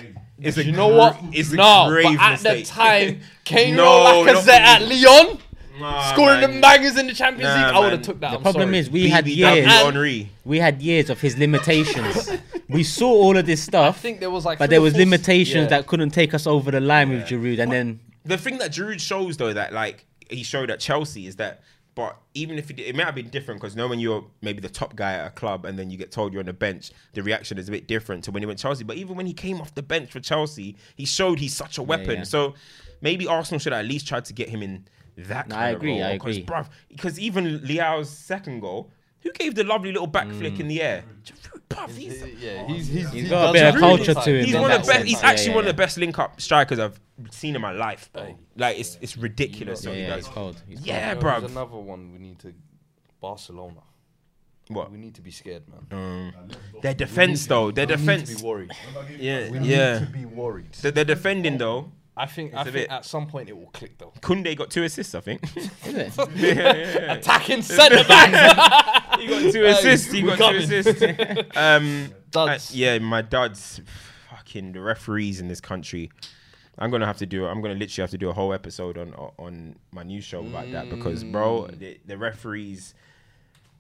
It's a
you know
gr-
what?
It's a
no,
grave
but at
mistake.
the time, Kane
No,
Lacazette at. Lyon,
Nah,
scoring
man.
the bangers in the Champions
Nah,
League, I would have took that.
The
I'm
problem
sorry.
is we had years.
Henry.
We had years of his limitations. we saw all of this stuff,
I think there was like,
but there was limitations
yeah.
that couldn't take us over the line with Giroud. And then
The thing that Giroud shows though that like he showed at Chelsea is that. But even if it, it might have been different because know when you're maybe the top guy at a club and then you get told you're on the bench, the reaction is a bit different to when he went Chelsea. But even when he came off the bench for Chelsea, he showed he's such a weapon.
yeah.
So maybe Arsenal should at least try to get him in that.
No,
kind
I
of
agree,
role,
I
because,
agree.
bruv, because even Leao's second goal, who gave the lovely little back
Mm.
flick in the air? Giroud, bruv, he's,
Yeah, he's he's,
He's
he
got a bit of
it
culture to him.
He's one of the best. He's actually
yeah,
one of the best link up strikers I've seen in my life, bro. Oh, like it's it's ridiculous.
yeah, yeah, he's cold. He's
Yeah,
There
bro.
was another one we need to. Barcelona.
What?
We need to be scared, man.
Um, their defense though, their
We need to
defense.
be worried.
Yeah,
We
yeah.
need to be worried.
They're, they're defending though.
I think, I
a
think
bit-
at some point it will click though.
Kounde got two assists, I think.
Is it?
Attacking centre back.
he got two assists. He
we're
got two assists. um,
Duds.
uh, yeah, my duds. Fucking the referees in this country. I'm gonna have to do. I'm gonna literally have to do a whole episode on on my new show about that because, bro,
Mm.
the, the referees,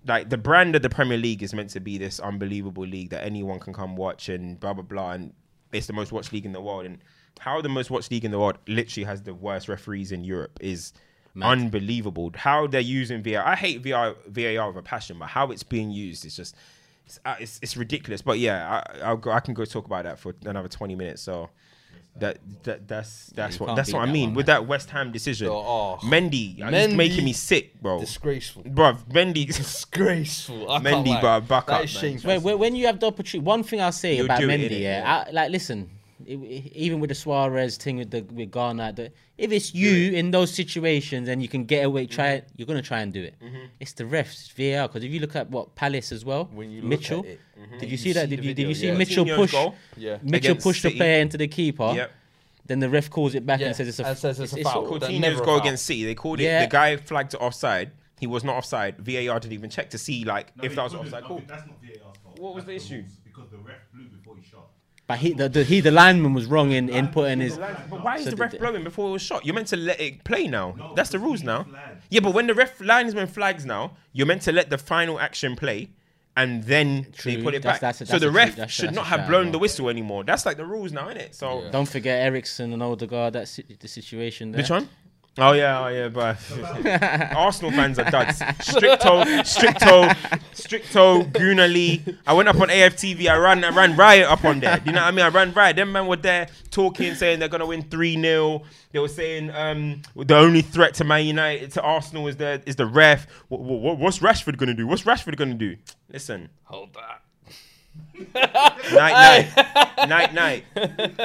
like the brand of the Premier League is meant to be this unbelievable league that anyone can come watch and blah blah blah, and it's the most watched league in the world. And how the most watched league in the world literally has the worst referees in Europe is unbelievable. How they're using VAR, I hate VAR, VAR with a passion, but how it's being used is just. It's, uh, it's, it's ridiculous, but yeah, I, I'll go, I can go talk about that for another twenty minutes. So that, that that's that's
you
what that's
beat
what I mean
one,
with that West Ham decision.
Oh, oh.
Mendy, he's
Mendy.
making me sick, bro.
Disgraceful.
bro. Mendy.
Disgraceful. I
Mendy,
can't lie.
bruh, back
That
up,
is
man.
When, when, when you have the opportunity, one thing I'll say
You'll
about
do it,
Mendy, yeah, I, like listen, i- i- even with the Suarez thing with the with Ghana, the, if it's you in those situations and you can get away, try
Mm-hmm.
it, you're gonna try and do it. It's the refs, it's VAR. Because if you look at what Palace as well,
When you look
Mitchell,
at it,
did you
you
see that? Did
the
you did you see
yeah.
Mitchell push?
Yeah.
Mitchell
Against
pushed the
City.
player into the keeper.
Yep.
Then the ref calls it back
Yeah,
and says it's a
and says it's a foul. That
Coutinho's
never a
goal against City, they called it.
Yeah.
The guy flagged it offside. He was not offside. VAR didn't even check to see like
No,
if that was offside.
No,
Cool.
That's not VAR's fault.
What was
That's
the issue?
rules, Because the ref blew before he shot.
But he the, the he the lineman was wrong in, in putting his.
But why is
So
the
the-
ref blowing before it was shot? You're meant to let it play now.
No,
That's the rules now.
flagged.
Yeah, but when the ref linesman flags now, you're meant to let the final action play, and then they put it
that's-
back.
that's a-
so the ref
that's
should
that's
not have blown
bro.
the whistle anymore. That's like the rules now, isn't it? So
Yeah.
Don't forget Eriksen and Odegaard. That's the situation there.
which one? Oh yeah, oh yeah, but Arsenal fans are duds. Stricto, Stricto, Stricto, Gunali. I went up on AFTV. I ran, I ran riot up on there. You know what I mean? I ran riot. Them men were there talking, saying they're gonna win three 0 They were saying um, the only threat to Man United, to Arsenal, is the is the ref. What, what, what's Rashford gonna do? What's Rashford gonna do? Listen,
Hold that.
night, night, night, night.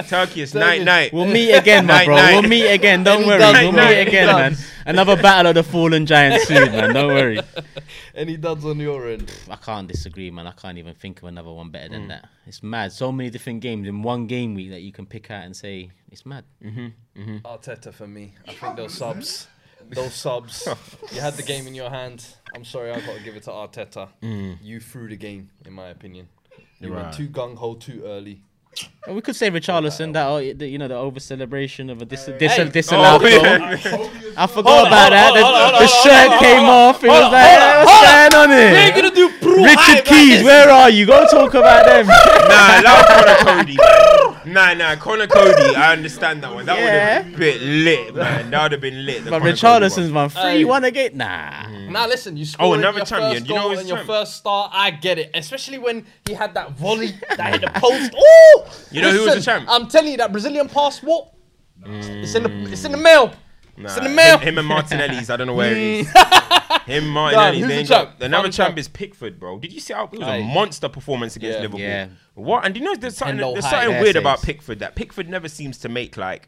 Turkish, night, night.
We'll meet again, my
Night,
bro.
night.
We'll meet again. Don't worry.
duds,
We'll
night,
meet
any
again, man. Another battle of the fallen giants soon, man. Don't worry.
Any duds on your end?
I can't disagree, man. I can't even think of another one better
Mm.
than that. It's mad. So many different games in one game week that you can pick out and say it's mad. Mm-hmm, mm-hmm.
Arteta for me. I think those subs, those subs. you had the game in your hand. I'm sorry, I've got to give it to Arteta. Mm. You threw the game, in my opinion. You went
Right.
too gung ho too early.
Well, we could say Richarlison that the, you know the over celebration of a dis- dis-
Hey.
disallowed
Oh,
goal.
yeah.
I forgot
on,
about that.
on,
The-
on,
the
on,
shirt
on,
came
on,
off. It was
on,
like,
hold
"Hey,
on,
what's
hold
going on
We're
here?
gonna do pro
Richard
hype like
Keys, where are you? Go talk about them.
Nah, allow Conor Coady. Nah, nah, Conor Coady. I understand that one. That
Yeah.
would have been lit, man. That would have been lit. the
But
Conor Coady
Richarlison's
one.
man, three one again. Nah. Mm.
Now listen, you scored
Oh, another
your
champion.
first
You know
goal
his
and your first start. I get it, especially when he had that volley that hit the post. Oh,
You know who was the
Listen,
champ?
I'm telling you that Brazilian passport. Mm. It's in the it's in the mail.
Nah,
it's in the mail.
him, him and Martinelli's. I don't know where he is. Him, Martinelli.
Done. Who's the champ?
Another champ
champ.
is Pickford, bro. Did you see how it was
Aye.
a monster performance against
Yeah.
Liverpool?
Yeah.
What? And do you know there's something, there's something weird about. Pickford that Pickford never seems to make like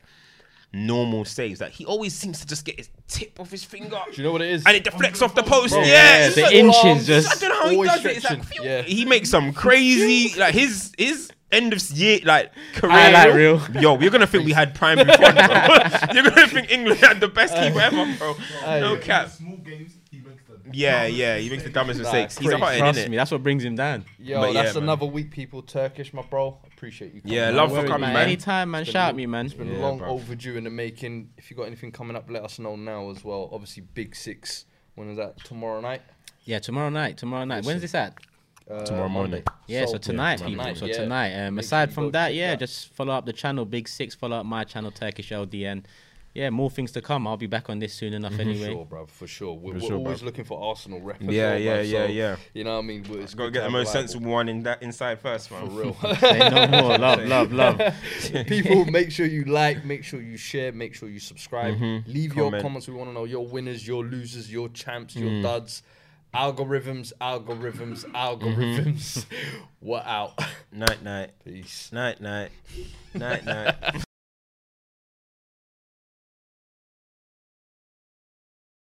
normal saves. Like he always seems to just get his tip off his finger.
Do you know what it is?
and it deflects off the post.
Bro,
yeah,
yeah, the
like-
inches just-
I don't know how he does it. It's like,
Yeah.
he makes some crazy like his his end of year like career.
Highlight reel.
Yo, you're gonna think we had prime Buffon, bro. you're gonna think England had the best keeper ever, bro. No
In
cap.
Small games, he makes the
Yeah, yeah, he makes the dumbest mistakes. He's a
crazy.
hot end,
Trust me, that's what brings him down.
Yo,
But yeah,
that's
man.
another week, people. Turkish, my bro. Appreciate you. coming
Yeah, love
No
for coming,
man.
man.
Anytime, man. Shout
long-
me, man.
It's been
Yeah,
long
bro.
overdue in the making. If you got anything coming up, let us know now as well. Obviously, Big Six. When is that? Tomorrow night.
Yeah, tomorrow night. Tomorrow night. When's this at?
Uh,
Tomorrow morning.
Monday.
Yeah, so, tonight,
tonight,
people. So
yeah.
tonight. Um,
Make
aside from that, yeah,
that.
just follow up the channel, Big Six. Follow up my channel, Turkish LDN. Yeah, more things to come. I'll be back on this soon enough.
For
Anyway,
sure, bro. For sure. We're,
For
we're
sure,
always
bruv.
looking for Arsenal rep.
Yeah,
well,
yeah,
man.
yeah,
So,
yeah.
You know what I mean? But It's
Gotta get the most
reliable.
sensible one in that inside first, man.
For real.
say no more. Love, love, love.
People, make sure you like, make sure you share, make sure you subscribe. Leave your comments. We want to know your winners, your losers, your champs, your duds. Algorithms, algorithms, mm-hmm. algorithms. We're out.
Night, night,
Peace.
night, night, night, night.